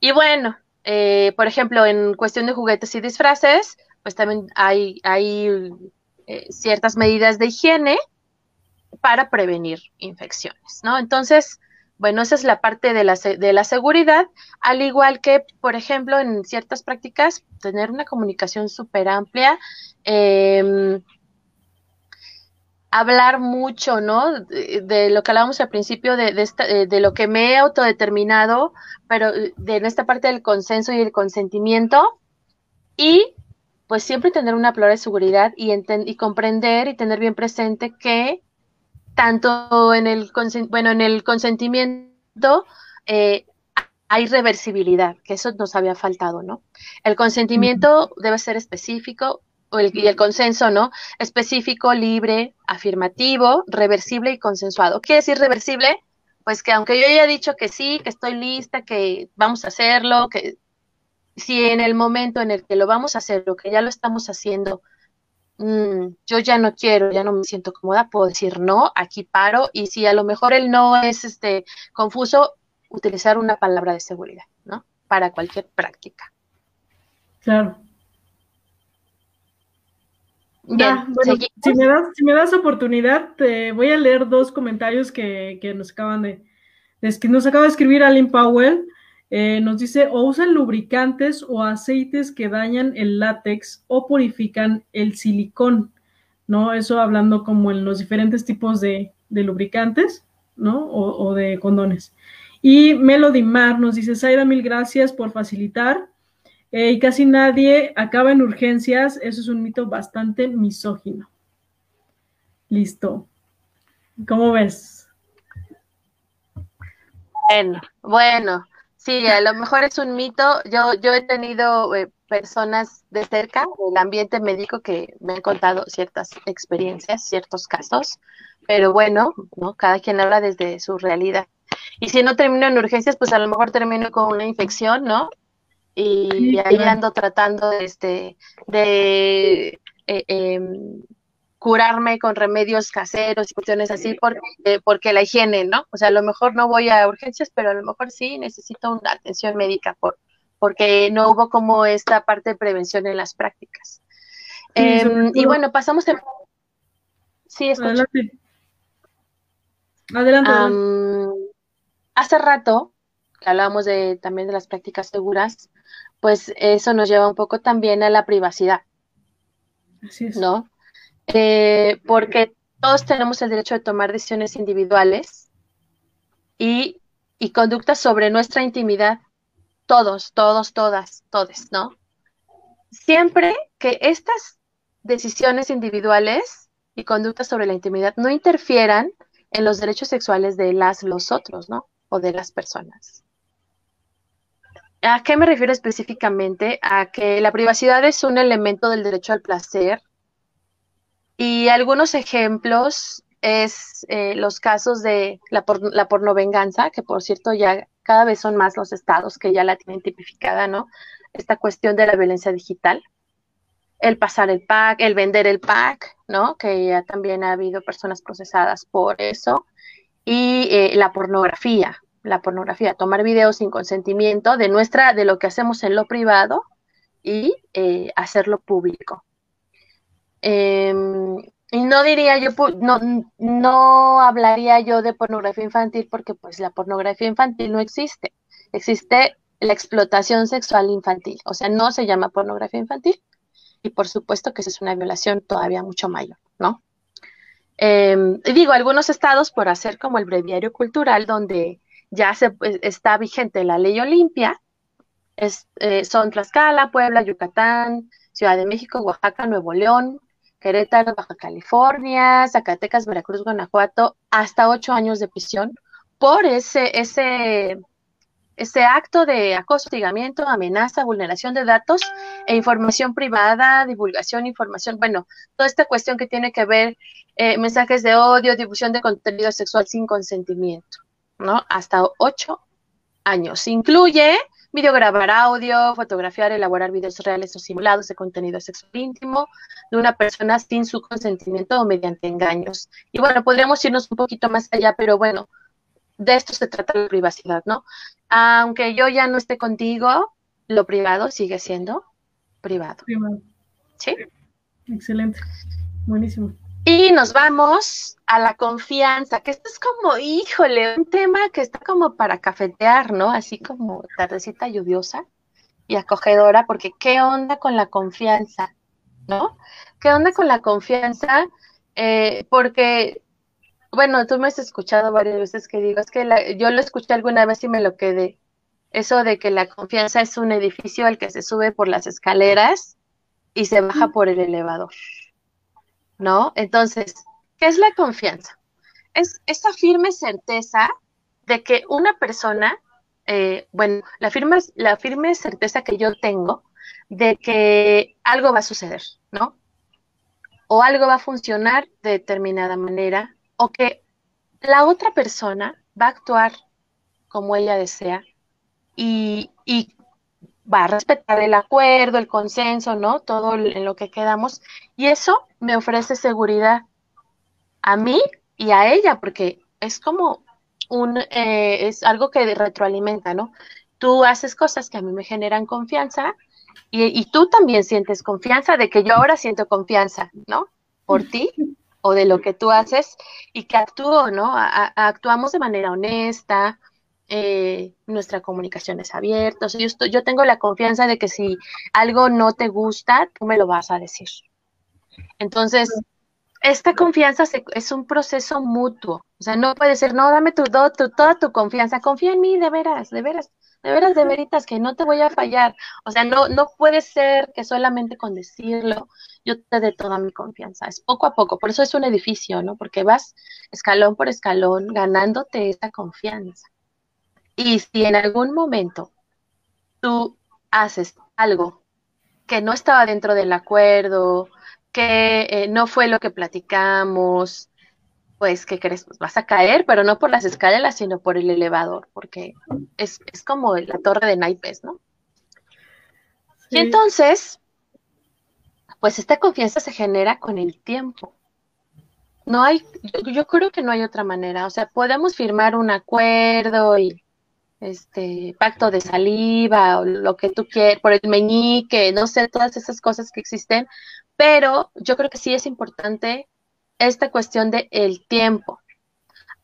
Y bueno, eh, por ejemplo, en cuestión de juguetes y disfraces, pues también hay, hay eh, ciertas medidas de higiene para prevenir infecciones, ¿no? Entonces, bueno, esa es la parte de la, de la seguridad, al igual que, por ejemplo, en ciertas prácticas, tener una comunicación súper amplia, em, hablar mucho, ¿no? De, lo que hablábamos al principio, de, de, de, lo que me he autodeterminado, pero de en esta parte del consenso y el consentimiento, y pues siempre tener una palabra de seguridad y, y comprender y tener bien presente que tanto en el, bueno, en el consentimiento eh, hay reversibilidad, que eso nos había faltado, ¿no? El consentimiento debe ser específico, y el consenso, ¿no? Específico, libre, afirmativo, reversible y consensuado. ¿Qué decir reversible? Pues que aunque yo haya dicho que sí, que estoy lista, que vamos a hacerlo, que si en el momento en el que lo vamos a hacer o que ya lo estamos haciendo, Mm, yo ya no quiero, ya no me siento cómoda, puedo decir no, aquí paro, y si a lo mejor el no es este confuso, utilizar una palabra de seguridad, ¿no? Para cualquier práctica. Claro. Bien, bueno, si me, das, si me das oportunidad, te voy a leer dos comentarios que, nos acaban de, que nos acaba de escribir Alan Powell, eh, nos dice, o usan lubricantes o aceites que dañan el látex o purifican el silicón, ¿no? Eso hablando como en los diferentes tipos de, lubricantes, ¿no? O, de condones. Y Melody Mar nos dice, Zaira, mil gracias por facilitar. Eh, y casi nadie acaba en urgencias. Eso es un mito bastante misógino. Listo. ¿Cómo ves? Bueno, bueno, sí, a lo mejor es un mito. Yo, yo he tenido eh, personas de cerca del ambiente médico que me han contado ciertas experiencias, ciertos casos, pero bueno, ¿no? Cada quien habla desde su realidad. Y si no termino en urgencias, pues a lo mejor termino con una infección, ¿no? Y, ahí ando tratando este, de eh, em, curarme con remedios caseros y cuestiones así porque, eh, porque la higiene, ¿no? O sea, a lo mejor no voy a urgencias, pero a lo mejor sí necesito una atención médica por, porque no hubo como esta parte de prevención en las prácticas. Em, y bueno, pasamos. Sí, escucho. Adelante. hace rato, que hablábamos de, también de las prácticas seguras, pues eso nos lleva un poco también a la privacidad. Así es. ¿No? Eh, porque todos tenemos el derecho de tomar decisiones individuales y, y conductas sobre nuestra intimidad. Todos, todos, todas, todes, ¿no? Siempre que estas decisiones individuales y conductas sobre la intimidad no interfieran en los derechos sexuales de las, los otros, ¿no? O de las personas. ¿A qué me refiero específicamente? A que la privacidad es un elemento del derecho al placer y algunos ejemplos es eh, los casos de la, la pornovenganza, que por cierto ya cada vez son más los estados que ya la tienen tipificada, ¿no? Esta cuestión de la violencia digital, el pasar el pack, el vender el pack, ¿no? Que ya también ha habido personas procesadas por eso, y eh, la pornografía, la pornografía, tomar videos sin consentimiento de nuestra, de lo que hacemos en lo privado y eh, hacerlo público. Em, y no diría yo, no, no hablaría yo de pornografía infantil porque pues la pornografía infantil no existe. Existe la explotación sexual infantil, o sea, no se llama pornografía infantil y por supuesto que esa es una violación todavía mucho mayor, ¿no? Y digo, algunos estados por hacer como el breviario cultural donde ya se, pues, está vigente la ley Olimpia, es, eh, son Tlaxcala, Puebla, Yucatán, Ciudad de México, Oaxaca, Nuevo León, Querétaro, Baja California, Zacatecas, Veracruz, Guanajuato, hasta ocho años de prisión por ese, ese, ese acto de acoso, hostigamiento, amenaza, vulneración de datos e información privada, divulgación, información, bueno, toda esta cuestión que tiene que ver eh, mensajes de odio, difusión de contenido sexual sin consentimiento, ¿no? Hasta ocho años. Incluye videograbar audio, fotografiar, elaborar videos reales o simulados de contenido sexual íntimo de una persona sin su consentimiento o mediante engaños. Y bueno, podríamos irnos un poquito más allá, pero bueno, de esto se trata la privacidad, ¿no? Aunque yo ya no esté contigo, lo privado sigue siendo privado. privado. ¿Sí? Excelente. Buenísimo. Y nos vamos a la confianza, que esto es como, híjole, un tema que está como para cafetear, ¿no? Así como tardecita lluviosa y acogedora, porque ¿qué onda con la confianza? ¿No? ¿Qué onda con la confianza? Eh, porque, bueno, tú me has escuchado varias veces que digo, es que yo lo escuché alguna vez y me lo quedé. Eso de que la confianza es un edificio al que se sube por las escaleras y se baja por el elevador. ¿No? Entonces, ¿qué es la confianza? Es esa firme certeza de que una persona, eh, bueno, la firme, la firme certeza que yo tengo de que algo va a suceder, ¿no? O algo va a funcionar de determinada manera, o que la otra persona va a actuar como ella desea y, y va a respetar el acuerdo, el consenso, ¿no? Todo en lo que quedamos. Y eso me ofrece seguridad a mí y a ella, porque es como un, eh, es algo que retroalimenta, ¿no? Tú haces cosas que a mí me generan confianza y, tú también sientes confianza de que yo ahora siento confianza, ¿no? Por ti o de lo que tú haces y que actúo, ¿no? actuamos de manera honesta, eh, nuestra comunicación es abierta. yo, estoy, yo tengo la confianza de que si algo no te gusta, tú me lo vas a decir. Entonces, esta confianza es un proceso mutuo. O sea, no puede ser, no, dame tu, tu, toda tu confianza, confía en mí, de veras, de veras, de veras, de veritas, que no te voy a fallar. O sea, no, no puede ser que solamente con decirlo yo te dé toda mi confianza. Es poco a poco, por eso es un edificio, ¿no? Porque vas escalón por escalón ganándote esta confianza. Y si en algún momento tú haces algo que no estaba dentro del acuerdo, que eh, no fue lo que platicamos, pues, ¿qué crees? Pues vas a caer, pero no por las escaleras, sino por el elevador, porque es, como la torre de naipes, ¿no? Y entonces, pues esta confianza se genera con el tiempo. No hay, yo, yo, creo que no hay otra manera. O sea, podemos firmar un acuerdo y este pacto de saliva o lo que tú quieras, por el meñique, no sé, todas esas cosas que existen, pero yo creo que sí es importante esta cuestión de el tiempo.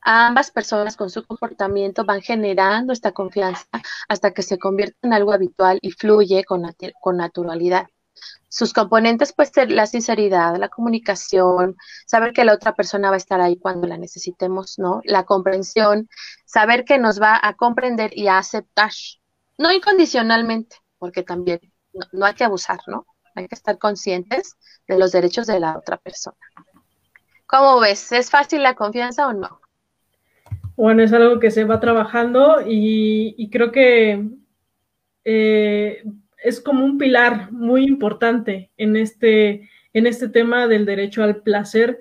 Ambas personas con su comportamiento van generando esta confianza hasta que se convierte en algo habitual y fluye con, con naturalidad. Sus componentes, pues la sinceridad, la comunicación, saber que la otra persona va a estar ahí cuando la necesitemos, ¿no? La comprensión, saber que nos va a comprender y a aceptar, no incondicionalmente, porque también no hay que abusar, ¿no? Hay que estar conscientes de los derechos de la otra persona. ¿Cómo ves? ¿Es fácil la confianza o no? Bueno, es algo que se va trabajando y, creo que eh, es como un pilar muy importante en este, en este tema del derecho al placer,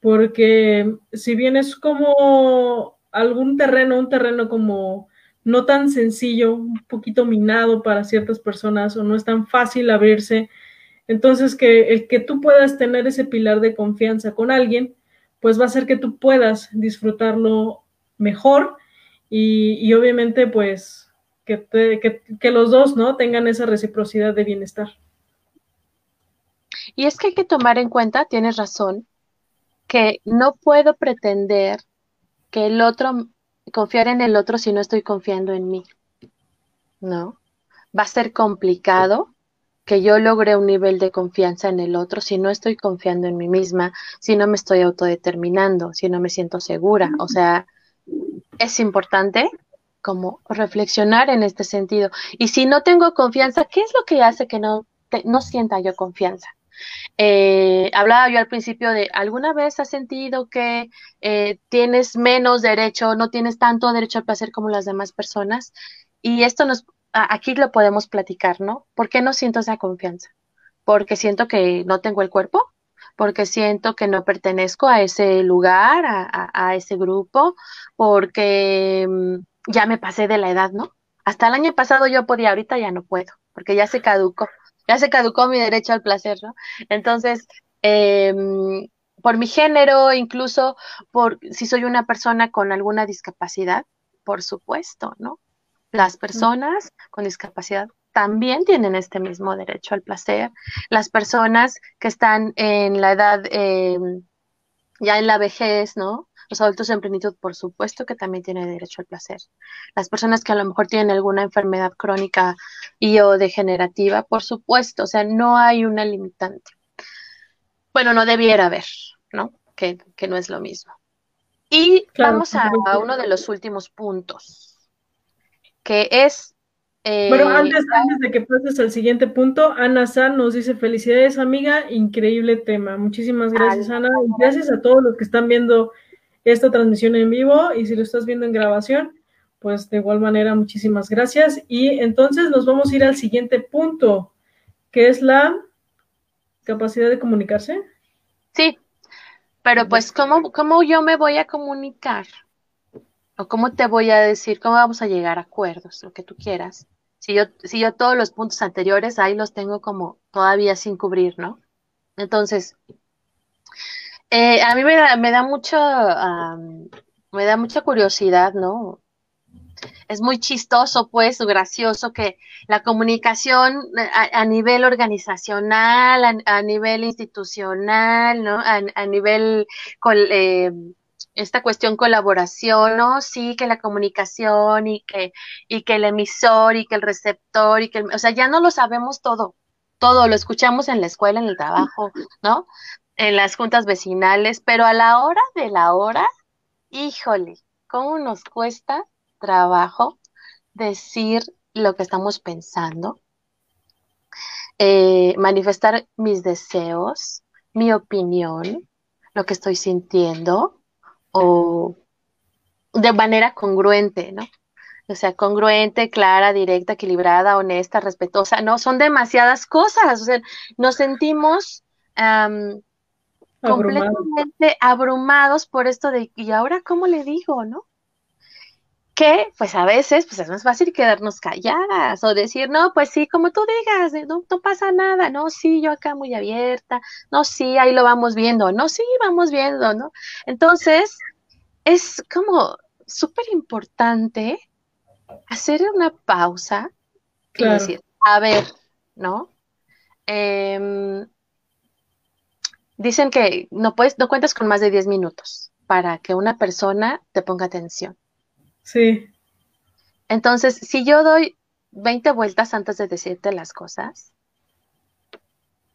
porque si bien es como algún terreno, un terreno como no tan sencillo, un poquito minado para ciertas personas o no es tan fácil abrirse, entonces, que el que tú puedas tener ese pilar de confianza con alguien, pues va a hacer que tú puedas disfrutarlo mejor y, obviamente, pues, que, los dos, ¿no? Tengan esa reciprocidad de bienestar. Y es que hay que tomar en cuenta, tienes razón, que no puedo pretender que el otro, confiar en el otro si no estoy confiando en mí. ¿No? Va a ser complicado que yo logre un nivel de confianza en el otro si no estoy confiando en mí misma, si no me estoy autodeterminando, si no me siento segura. O sea, es importante como reflexionar en este sentido. Y si no tengo confianza, ¿qué es lo que hace que no, no sienta yo confianza? Eh, hablaba yo al principio de, ¿alguna vez has sentido que eh, tienes menos derecho, no tienes tanto derecho al placer como las demás personas? Y esto nos aquí lo podemos platicar, ¿no? ¿Por qué no siento esa confianza? Porque siento que no tengo el cuerpo, porque siento que no pertenezco a ese lugar, a, ese grupo, porque mm, ya me pasé de la edad, ¿no? Hasta el año pasado yo podía, ahorita ya no puedo, porque ya se caducó, ya se caducó mi derecho al placer, ¿no? Entonces, em, por mi género, incluso por si soy una persona con alguna discapacidad, por supuesto, ¿no? Las personas con discapacidad también tienen este mismo derecho al placer. Las personas que están en la edad, em, ya en la vejez, ¿no? Los adultos en plenitud, por supuesto que también tienen derecho al placer. Las personas que a lo mejor tienen alguna enfermedad crónica y o degenerativa, por supuesto, o sea, no hay una limitante. Bueno, no debiera haber, ¿no? Que, no es lo mismo. Y vamos a uno de los últimos puntos que es... Eh, bueno, antes, antes de que pases al siguiente punto, Ana San nos dice, felicidades amiga, increíble tema. Muchísimas gracias Ana, y gracias a todos los que están viendo esta transmisión en vivo y si lo estás viendo en grabación, pues de igual manera muchísimas gracias. Y entonces nos vamos a ir al siguiente punto, que es la capacidad de comunicarse. Sí, pero pues ¿cómo, cómo yo me voy a comunicar? o cómo te voy a decir, cómo vamos a llegar a acuerdos, lo que tú quieras. Si yo, si yo todos los puntos anteriores ahí los tengo como todavía sin cubrir, ¿no? Entonces, eh, a mí me da, me da mucho, me da mucha curiosidad, ¿no? Es muy chistoso, pues, gracioso que la comunicación a, nivel organizacional, a, nivel institucional, ¿no? A, nivel eh, esta cuestión colaboración, ¿no? Sí, que la comunicación y que, y que el emisor y que el receptor y que, o sea, ya no lo sabemos todo, todo lo escuchamos en la escuela, en el trabajo, ¿no? En las juntas vecinales, pero a la hora de la hora, híjole, ¿cómo nos cuesta trabajo decir lo que estamos pensando? Eh, manifestar mis deseos, mi opinión, lo que estoy sintiendo, o de manera congruente, ¿no? O sea, congruente, clara, directa, equilibrada, honesta, respetuosa. No, son demasiadas cosas. O sea, nos sentimos completamente abrumados por esto de, ¿y ahora cómo le digo, no? Que, pues a veces, pues es más fácil quedarnos calladas o decir, no, pues sí, como tú digas, no, no pasa nada, no, sí, yo acá muy abierta, no, sí, ahí lo vamos viendo, no, sí, vamos viendo, ¿no? Entonces, es como súper importante hacer una pausa y decir, a ver, ¿no? Em, dicen que no puedes, no cuentas con más de 10 minutos para que una persona te ponga atención. Sí. Entonces, si yo doy 20 vueltas antes de decirte las cosas,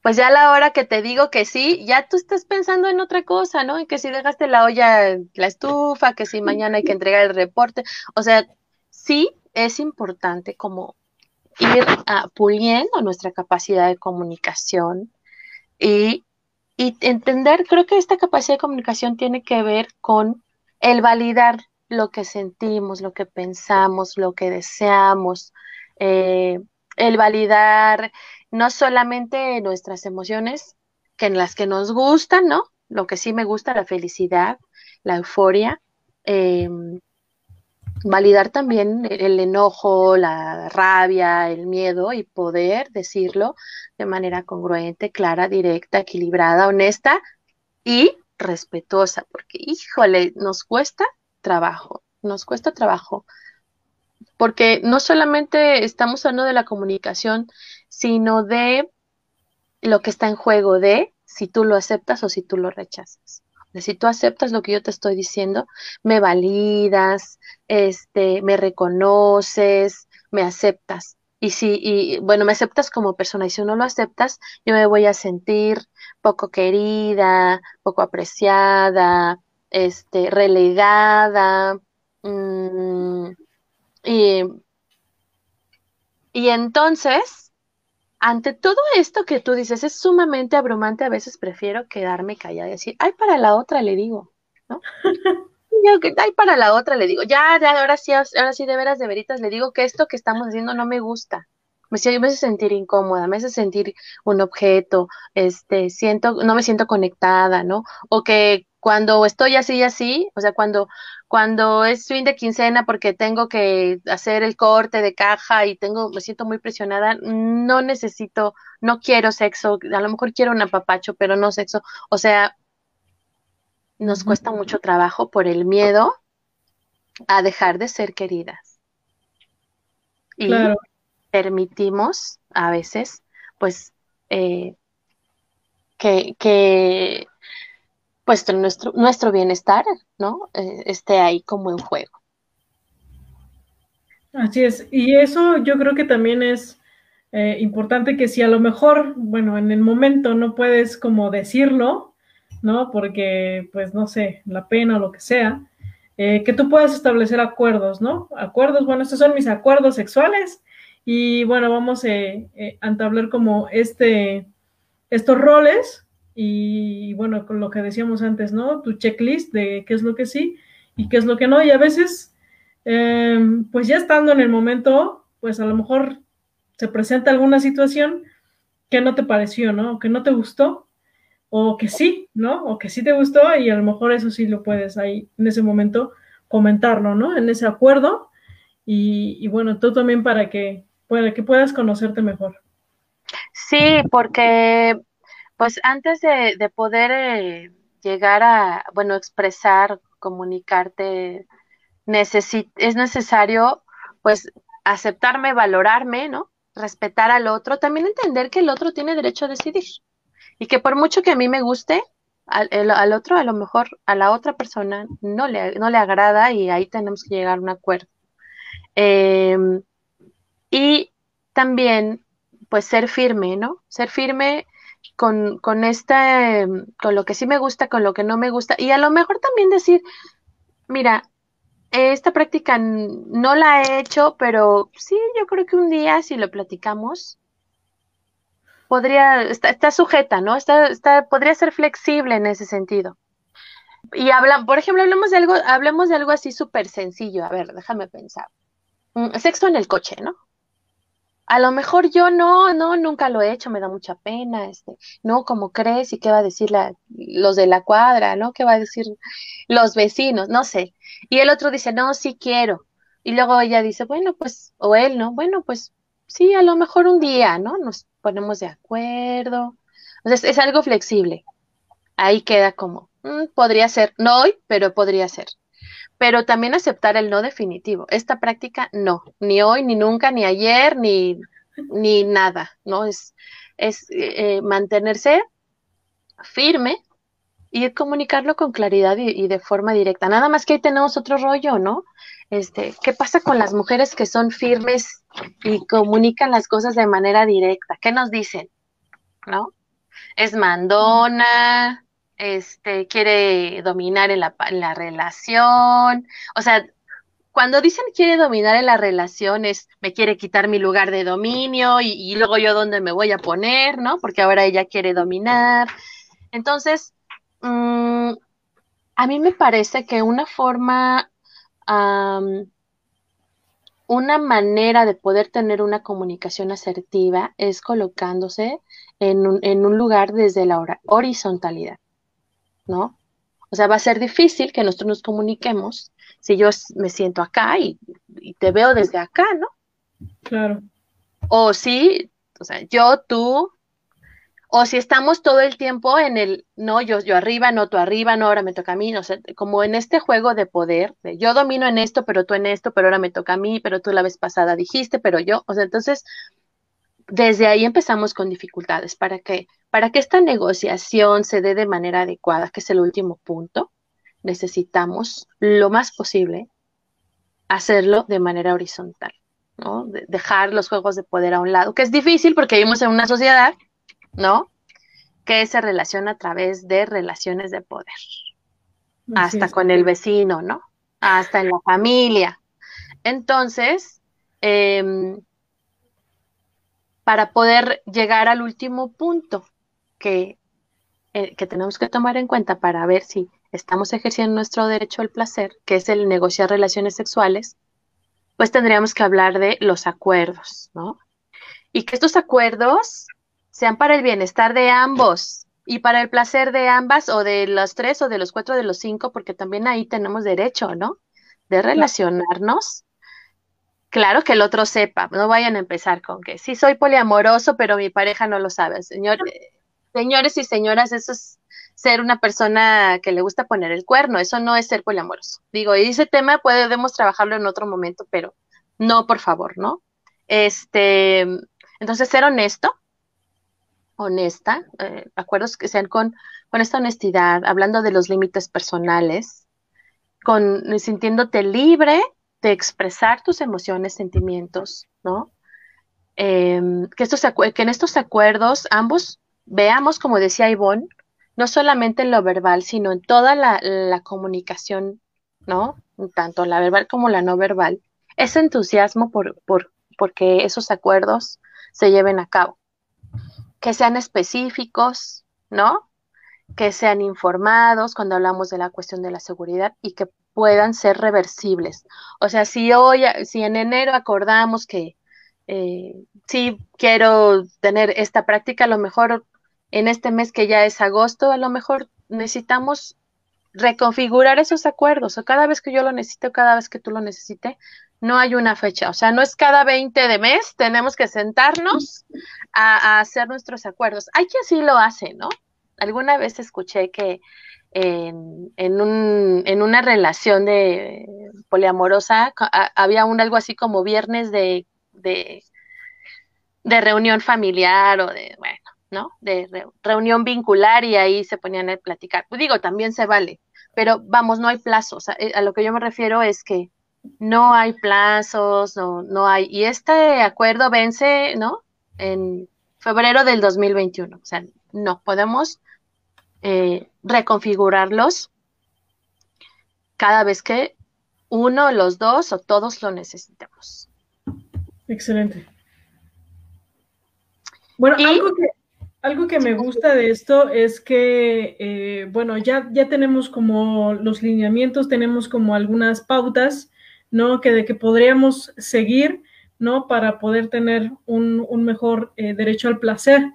pues ya a la hora que te digo que sí, ya tú estás pensando en otra cosa, ¿no? En que si dejaste la olla, la estufa, que si mañana hay que entregar el reporte. O sea, sí es importante como ir puliendo nuestra capacidad de comunicación y, y entender, creo que esta capacidad de comunicación tiene que ver con el validar lo que sentimos, lo que pensamos, lo que deseamos, eh, el validar no solamente nuestras emociones, que en las que nos gustan, ¿no? Lo que sí me gusta, la felicidad, la euforia, em, validar también el enojo, la rabia, el miedo y poder decirlo de manera congruente, clara, directa, equilibrada, honesta y respetuosa, porque híjole, nos cuesta trabajo, nos cuesta trabajo, porque no solamente estamos hablando de la comunicación, sino de lo que está en juego, de si tú lo aceptas o si tú lo rechazas. Si tú aceptas lo que yo te estoy diciendo, me validas, este, me reconoces, me aceptas. Y si, y, bueno, me aceptas como persona, y si no lo aceptas, yo me voy a sentir poco querida, poco apreciada, este, relegada, mm, y, y entonces ante todo esto que tú dices es sumamente abrumante, a veces prefiero quedarme callada y decir, ay, para la otra le digo, ¿no? Yo, ay, para la otra le digo, ya, ya, ahora sí, ahora sí, de veras, de veritas, le digo que esto que estamos haciendo no me gusta. Me, me hace sentir incómoda, me hace sentir un objeto, este, siento, no me siento conectada, ¿no? O que cuando estoy así y así, o sea, cuando, cuando es fin de quincena porque tengo que hacer el corte de caja y tengo, me siento muy presionada, no necesito, no quiero sexo, a lo mejor quiero un apapacho, pero no sexo. O sea, nos cuesta mucho trabajo por el miedo a dejar de ser queridas. Y permitimos a veces, pues, eh, que, que pues nuestro, nuestro bienestar, ¿no? Eh, esté ahí como en juego. Así es, y eso yo creo que también es eh, importante que si a lo mejor, bueno, en el momento no puedes como decirlo, ¿no? Porque, pues, no sé, la pena o lo que sea, eh, que tú puedas establecer acuerdos, ¿no? Acuerdos, bueno, estos son mis acuerdos sexuales y bueno, vamos a entablar como este, estos roles y bueno, con lo que decíamos antes, ¿no? Tu checklist de qué es lo que sí y qué es lo que no. Y a veces, em, pues ya estando en el momento, pues a lo mejor se presenta alguna situación que no te pareció, ¿no? O que no te gustó, o que sí, ¿no? O que sí te gustó y a lo mejor eso sí lo puedes ahí en ese momento comentarlo, ¿no? En ese acuerdo y, y bueno, tú también para que, para que puedas conocerte mejor. Sí, porque pues antes de, poder eh, llegar a, bueno, expresar, comunicarte, es necesario, pues, aceptarme, valorarme, ¿no? Respetar al otro, también entender que el otro tiene derecho a decidir y que por mucho que a mí me guste, al, otro, a lo mejor a la otra persona no le, no le agrada y ahí tenemos que llegar a un acuerdo. Em, y también, pues ser firme, ¿no? Ser firme con, con esta, con lo que sí me gusta, con lo que no me gusta, y a lo mejor también decir, mira, esta práctica no la he hecho, pero sí, yo creo que un día si lo platicamos, podría, está, sujeta, ¿no? Está, está, podría ser flexible en ese sentido. Y hablan, por ejemplo, hablemos de algo, hablemos de algo así súper sencillo. A ver, déjame pensar. Mm, sexo en el coche, ¿no? A lo mejor yo no, no, nunca lo he hecho, me da mucha pena, este, no, ¿cómo crees? ¿Y qué va a decir la, los de la cuadra, no? ¿Qué va a decir los vecinos? No sé. Y el otro dice, no, sí quiero. Y luego ella dice, bueno, pues, o él, ¿no? Bueno, pues sí, a lo mejor un día, ¿no? Nos ponemos de acuerdo. Entonces, es algo flexible. Ahí queda como, mm, podría ser, no hoy, pero podría ser. Pero también aceptar el no definitivo. Esta práctica no, ni hoy, ni nunca, ni ayer, ni, ni nada, ¿no? Es, es eh, mantenerse firme y comunicarlo con claridad y, y, de forma directa. Nada más que ahí tenemos otro rollo, ¿no? Este, ¿qué pasa con las mujeres que son firmes y comunican las cosas de manera directa? ¿Qué nos dicen? ¿No? Es mandona, este, quiere dominar en la, la relación. O sea, cuando dicen quiere dominar en la relación es me quiere quitar mi lugar de dominio y, luego yo dónde me voy a poner, ¿no? Porque ahora ella quiere dominar. Entonces, mmm, a mí me parece que una forma una manera de poder tener una comunicación asertiva es colocándose en un lugar desde la horizontalidad, ¿no? O sea, va a ser difícil que nosotros nos comuniquemos si yo me siento acá y, y te veo desde acá, ¿no? Claro. O si, o sea, yo, tú, o si estamos todo el tiempo en el, no, yo, yo arriba, no, tú arriba, no, ahora me toca a mí, no sé, como en este juego de poder, de yo domino en esto, pero tú en esto, pero ahora me toca a mí, pero tú la vez pasada dijiste, pero yo, o sea, entonces, desde ahí empezamos con dificultades. ¿Para que Para que esta negociación se dé de manera adecuada, que es el último punto, necesitamos lo más posible hacerlo de manera horizontal, ¿no? dejar los juegos de poder a un lado, que es difícil porque vivimos en una sociedad ¿no? Que se relaciona a través de relaciones de poder. hasta con el vecino, ¿no? Hasta en la familia. Entonces, em, para poder llegar al último punto que, eh, que tenemos que tomar en cuenta para ver si estamos ejerciendo nuestro derecho al placer, que es el negociar relaciones sexuales, pues tendríamos que hablar de los acuerdos, ¿no? Y que estos acuerdos sean para el bienestar de ambos y para el placer de ambas o de los tres o de los cuatro de los cinco, porque también ahí tenemos derecho, ¿no? De relacionarnos. Claro que el otro sepa, no vayan a empezar con que sí soy poliamoroso, pero mi pareja no lo sabe. Señor, señores y señoras, eso es ser una persona que le gusta poner el cuerno, eso no es ser poliamoroso. Digo, y ese tema podemos trabajarlo en otro momento, pero no, por favor, ¿no? Este, entonces, ser honesto, honesta, eh, acuerdos que sean con, con esta honestidad, hablando de los límites personales, con sintiéndote libre de expresar tus emociones, sentimientos, ¿no? Em, que, estos, que en estos acuerdos ambos veamos, como decía Ivonne, no solamente en lo verbal, sino en toda la, la comunicación, ¿no? Tanto la verbal como la no verbal, ese entusiasmo por, por, porque esos acuerdos se lleven a cabo que sean específicos, ¿no? Que sean informados cuando hablamos de la cuestión de la seguridad y que puedan ser reversibles. O sea, si hoy, si en enero acordamos que eh, sí quiero tener esta práctica, a lo mejor en este mes que ya es agosto, a lo mejor necesitamos reconfigurar esos acuerdos, o cada vez que yo lo necesite, cada vez que tú lo necesites, no hay una fecha, o sea, no es cada 20 de mes, tenemos que sentarnos a, hacer nuestros acuerdos. Hay quien sí lo hace, ¿no? Alguna vez escuché que en, en, un, en una relación de poliamorosa había un algo así como viernes de, de, de reunión familiar o de, bueno, ¿no? De reunión vincular y ahí se ponían a platicar. Pues digo, también se vale, pero vamos, no hay plazos. A, a, lo que yo me refiero es que no hay plazos, no, no hay. Y este acuerdo vence, ¿no? En febrero del 2021. O sea, no podemos eh, reconfigurarlos cada vez que uno, los dos o todos lo necesitemos. Excelente. Bueno, algo que, algo que me gusta de esto es que, eh, bueno, ya, ya tenemos como los lineamientos, tenemos como algunas pautas, ¿no? Que de que podríamos seguir, ¿no? Para poder tener un, un mejor eh, derecho al placer.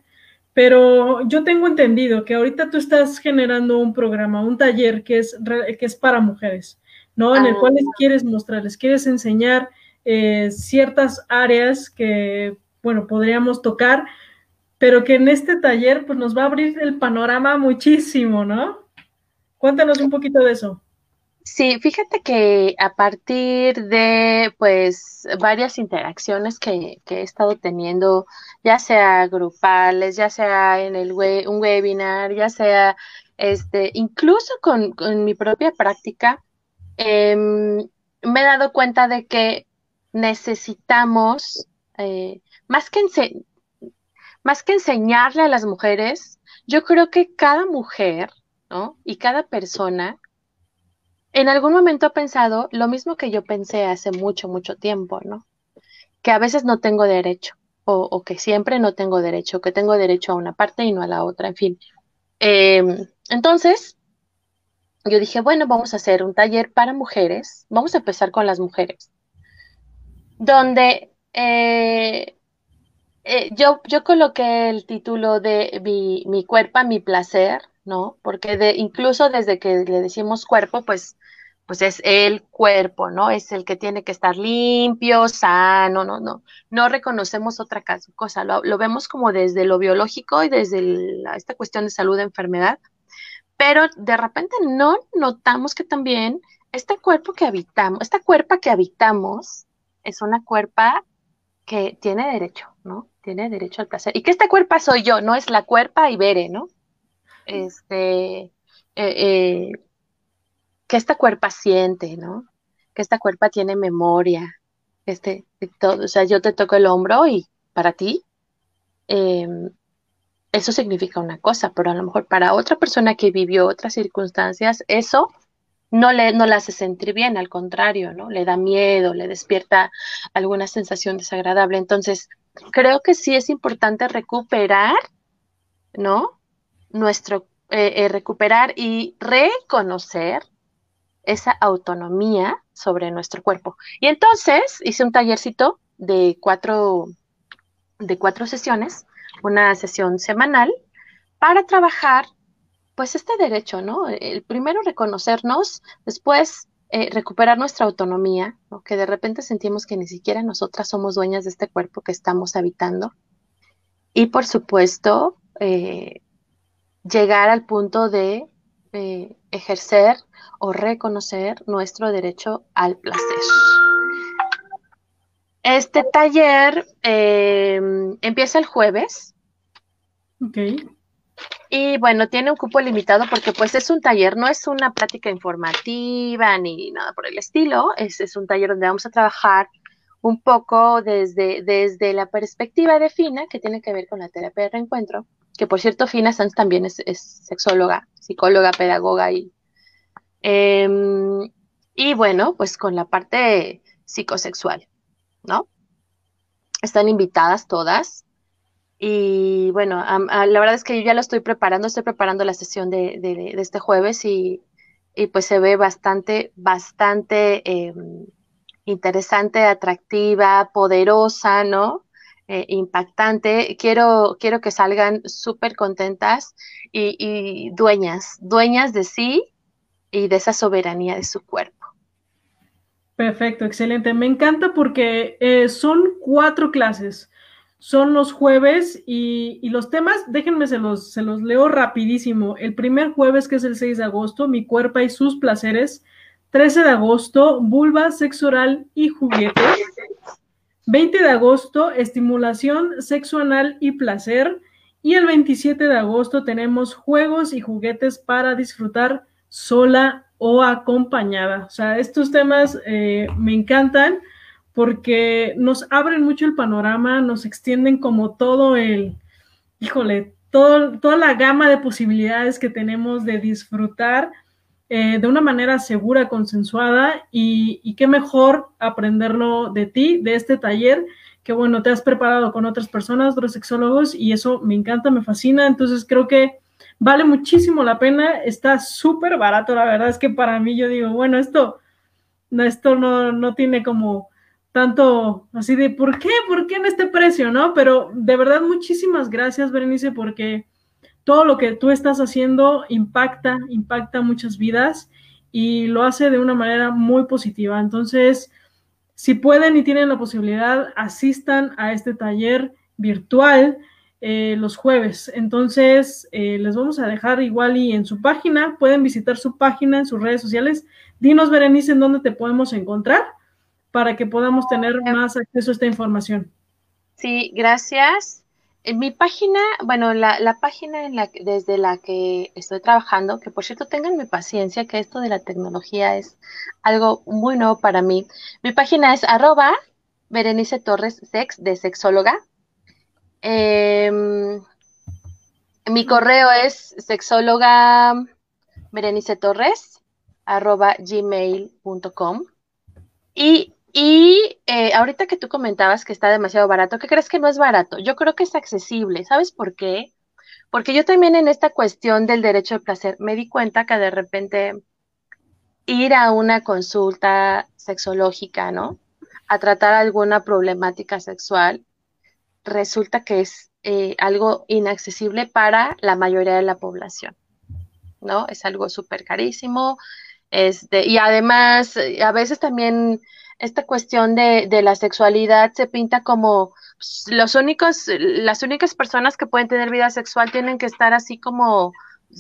Pero yo tengo entendido que ahorita tú estás generando un programa, un taller que es, que es para mujeres, ¿no? En el cual les ah. quieres mostrar, les quieres enseñar eh, ciertas áreas que, bueno, podríamos tocar, pero que en este taller pues nos va a abrir el panorama muchísimo, ¿no? Cuéntanos un poquito de eso. Sí, fíjate que a partir de pues varias interacciones que, he estado teniendo, ya sea grupales, ya sea en el un webinar, ya sea este, incluso con, mi propia práctica, em, me he dado cuenta de que necesitamos, eh, más, que más que enseñarle a las mujeres, yo creo que cada mujer, ¿no? Y cada persona en algún momento ha pensado lo mismo que yo pensé hace mucho, mucho tiempo, ¿no? Que a veces no tengo derecho, o, que siempre no tengo derecho, que tengo derecho a una parte y no a la otra, en fin. Em, entonces, yo dije, bueno, vamos a hacer un taller para mujeres, vamos a empezar con las mujeres, donde eh, eh, yo, yo coloqué el título de mi, mi cuerpo, mi placer, ¿no? Porque de, incluso desde que le decimos cuerpo, pues, pues es el cuerpo, ¿no? Es el que tiene que estar limpio, sano, no, no, no reconocemos otra cosa, lo, vemos como desde lo biológico y desde esta cuestión de salud, enfermedad, pero de repente no notamos que también este cuerpo que habitamos, esta cuerpa que habitamos, es una cuerpa que tiene derecho, ¿no? Tiene derecho al placer. Y que esta cuerpa soy yo, no es la cuerpa Ibere, ¿no? Este, eh, eh, que esta cuerpa siente, ¿no? Que esta cuerpa tiene memoria, este, todo, o sea, yo te toco el hombro y para ti, em, eso significa una cosa, pero a lo mejor para otra persona que vivió otras circunstancias, eso no le, no le hace sentir bien, al contrario, ¿no? Le da miedo, le despierta alguna sensación desagradable. Entonces, creo que sí es importante recuperar, ¿no? Nuestro eh, eh, recuperar y reconocer esa autonomía sobre nuestro cuerpo. Y entonces hice un tallercito de cuatro, de cuatro sesiones, una sesión semanal, para trabajar pues este derecho, ¿no? El primero reconocernos, después eh, recuperar nuestra autonomía, que de repente sentimos que ni siquiera nosotras somos dueñas de este cuerpo que estamos habitando. Y por supuesto, llegar al punto de eh, ejercer o reconocer nuestro derecho al placer. Este taller em, empieza el jueves. Ok. Y bueno, tiene un cupo limitado porque pues es un taller, no es una plática informativa ni nada por el estilo, es, es un taller donde vamos a trabajar un poco desde, desde la perspectiva de Fina, que tiene que ver con la terapia de reencuentro, que por cierto, Fina Sanz también es, sexóloga, psicóloga, pedagoga y, em, y bueno, pues con la parte psicosexual, ¿no? Están invitadas todas. Y bueno, la verdad es que yo ya lo estoy preparando, estoy preparando la sesión de, este jueves y, pues se ve bastante, bastante em, interesante, atractiva, poderosa, ¿no? Eh, impactante. Quiero, quiero que salgan súper contentas y, dueñas, dueñas de sí y de esa soberanía de su cuerpo. Perfecto, excelente. Me encanta porque eh, son cuatro clases. Son los jueves y, los temas, déjenme, se los, se los leo rapidísimo. El primer jueves, que es el 6 de agosto, mi cuerpo y sus placeres. 13 de agosto, vulva, sexo oral y juguetes. 20 de agosto, estimulación, sexo anal y placer. Y el 27 de agosto tenemos juegos y juguetes para disfrutar sola o acompañada. O sea, estos temas eh, me encantan porque nos abren mucho el panorama, nos extienden como todo el, híjole, todo, toda la gama de posibilidades que tenemos de disfrutar eh, de una manera segura, consensuada y, qué mejor aprenderlo de ti, de este taller, que bueno, te has preparado con otras personas, otros sexólogos y eso me encanta, me fascina, entonces creo que vale muchísimo la pena, está súper barato, la verdad es que para mí yo digo, bueno, esto, esto no, no tiene como tanto así de, ¿por qué? ¿Por qué en este precio? ¿No? Pero de verdad muchísimas gracias, Berenice, porque todo lo que tú estás haciendo impacta, impacta muchas vidas y lo hace de una manera muy positiva. Entonces, si pueden y tienen la posibilidad, asistan a este taller virtual eh, los jueves. Entonces, eh, les vamos a dejar igual y en su página, pueden visitar su página en sus redes sociales. Dinos, Berenice, en dónde te podemos encontrar para que podamos tener más acceso a esta información. Sí, gracias. Mi página, bueno, la, la, página desde la que estoy trabajando, que por cierto tengan mi paciencia, que esto de la tecnología es algo muy nuevo para mí. Mi página es arroba Berenice Torres Sex de sexóloga. Em, mi correo es sexóloga Berenice Torres arroba gmail.com. Y y eh, ahorita que tú comentabas que está demasiado barato, ¿qué crees que no es barato? Yo creo que es accesible. ¿Sabes por qué? Porque yo también en esta cuestión del derecho al placer me di cuenta que de repente ir a una consulta sexológica, ¿no? A tratar alguna problemática sexual, resulta que es eh, algo inaccesible para la mayoría de la población, ¿no? Es algo súper carísimo. Este, y además, eh, a veces también esta cuestión de, de la sexualidad se pinta como pues, los únicos, las únicas personas que pueden tener vida sexual tienen que estar así como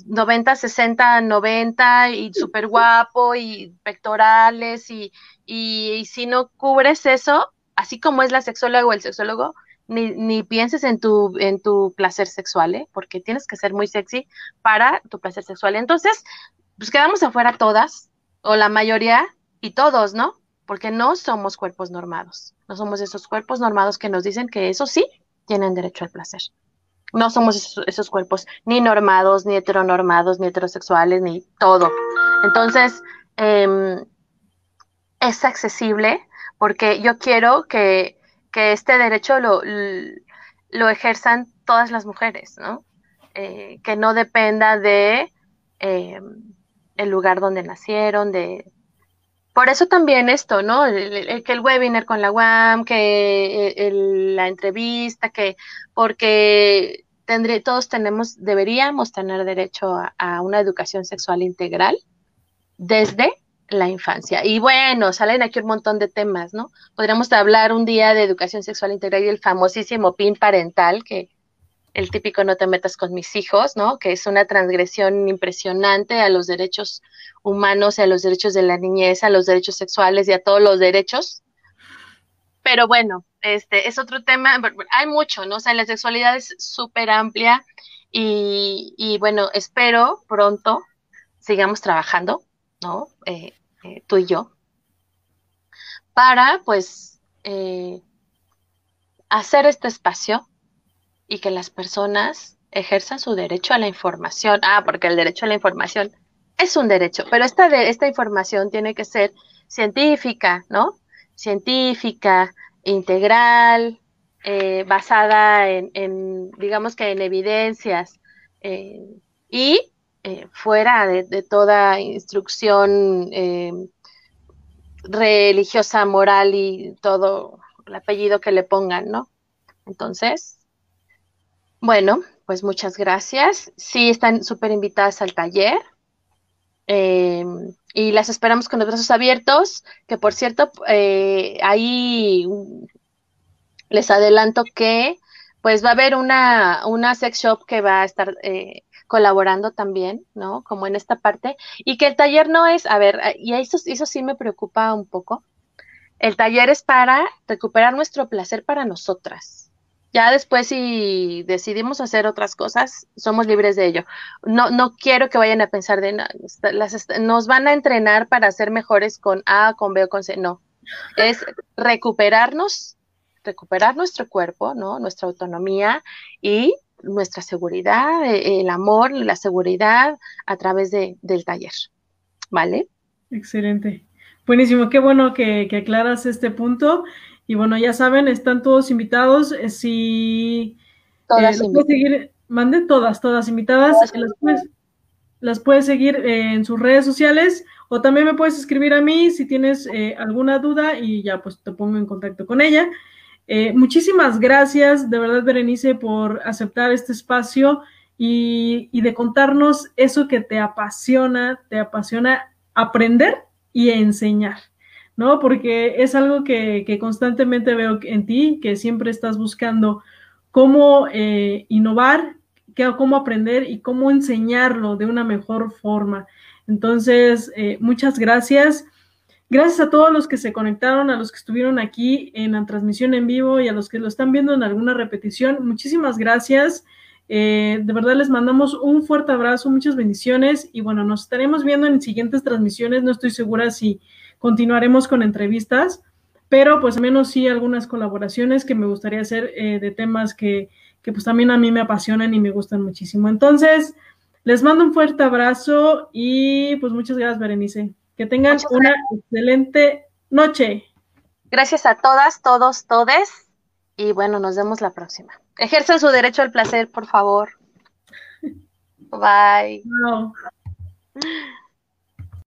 90, 60, 90 y súper guapo y pectorales y, y, si no cubres eso, así como es la sexóloga o el sexólogo, ni, ni pienses en tu, en tu placer sexual, ¿eh? porque tienes que ser muy sexy para tu placer sexual. Entonces, pues quedamos afuera todas, o la mayoría, y todos, ¿no? Porque no somos cuerpos normados. No somos esos cuerpos normados que nos dicen que eso sí tienen derecho al placer. No somos esos, cuerpos ni normados, ni heteronormados, ni heterosexuales, ni todo. Entonces, em, es accesible porque yo quiero que, este derecho lo, lo, ejerzan todas las mujeres, ¿no? Eh, que no dependa de em, el lugar donde nacieron, de, por eso también esto, ¿no? que el webinar con la UAM, que eh, la entrevista, que porque tendré, todos tenemos, deberíamos tener derecho a, una educación sexual integral desde la infancia. Y bueno, salen aquí un montón de temas, ¿no? Podríamos hablar un día de educación sexual integral y el famosísimo PIN parental, que el típico no te metas con mis hijos, ¿no? Que es una transgresión impresionante a los derechos humanos, a los derechos de la niñez, a los derechos sexuales y a todos los derechos. Pero bueno, este es otro tema, hay mucho, ¿no? O sea, la sexualidad es súper amplia y, bueno, espero pronto sigamos trabajando, ¿no? Eh, eh, tú y yo, para pues eh, hacer este espacio y que las personas ejerzan su derecho a la información. Ah, porque el derecho a la información es un derecho, pero esta, esta información tiene que ser científica, ¿no? Científica, integral, eh, basada en, digamos que en evidencias eh, y eh, fuera de, toda instrucción religiosa, moral y todo el apellido que le pongan, ¿no? Entonces, bueno, pues muchas gracias. Sí, están súper invitadas al taller. Eh, y las esperamos con los brazos abiertos, que por cierto, eh, ahí les adelanto que pues va a haber una, una sex shop que va a estar eh, colaborando también, ¿no? Como en esta parte, y que el taller no es, a ver, y eso, eso sí me preocupa un poco, el taller es para recuperar nuestro placer para nosotras, Ya después si decidimos hacer otras cosas, somos libres de ello. No, no quiero que vayan a pensar de las, nos van a entrenar para ser mejores con A, con B o con C. No. Es recuperarnos, recuperar nuestro cuerpo, ¿no? Nuestra autonomía y nuestra seguridad, eh, el amor, la seguridad a través de, del taller. ¿Vale? Excelente. Buenísimo, qué bueno que, que aclaras este punto y bueno, ya saben, están todos invitados. Eh, si todas eh, puedes seguir, manden todas, todas invitadas. las, puedes, las, puedes, seguir eh, en sus redes sociales o también me puedes escribir a mí si tienes alguna duda y ya pues te pongo en contacto con ella. muchísimas gracias, de verdad, Berenice, por aceptar este espacio y, y de contarnos eso que te apasiona, te apasiona aprender y enseñar. ¿No? Porque es algo que, constantemente veo en ti, que siempre estás buscando cómo eh, innovar, cómo aprender y cómo enseñarlo de una mejor forma. Entonces, eh, muchas gracias. Gracias a todos los que se conectaron, a los que estuvieron aquí en la transmisión en vivo y a los que lo están viendo en alguna repetición. Muchísimas gracias. Eh, de verdad les mandamos un fuerte abrazo, muchas bendiciones y bueno, nos estaremos viendo en siguientes transmisiones. No estoy segura si continuaremos con entrevistas, pero pues al menos sí algunas colaboraciones que me gustaría hacer eh, de temas que, que pues también a mí me apasionan y me gustan muchísimo. Entonces, les mando un fuerte abrazo y pues muchas gracias, Berenice. Que tengan una excelente noche. Gracias a todas, todos, todes. Y bueno, nos vemos la próxima. Ejercen su derecho al placer, por favor. Bye.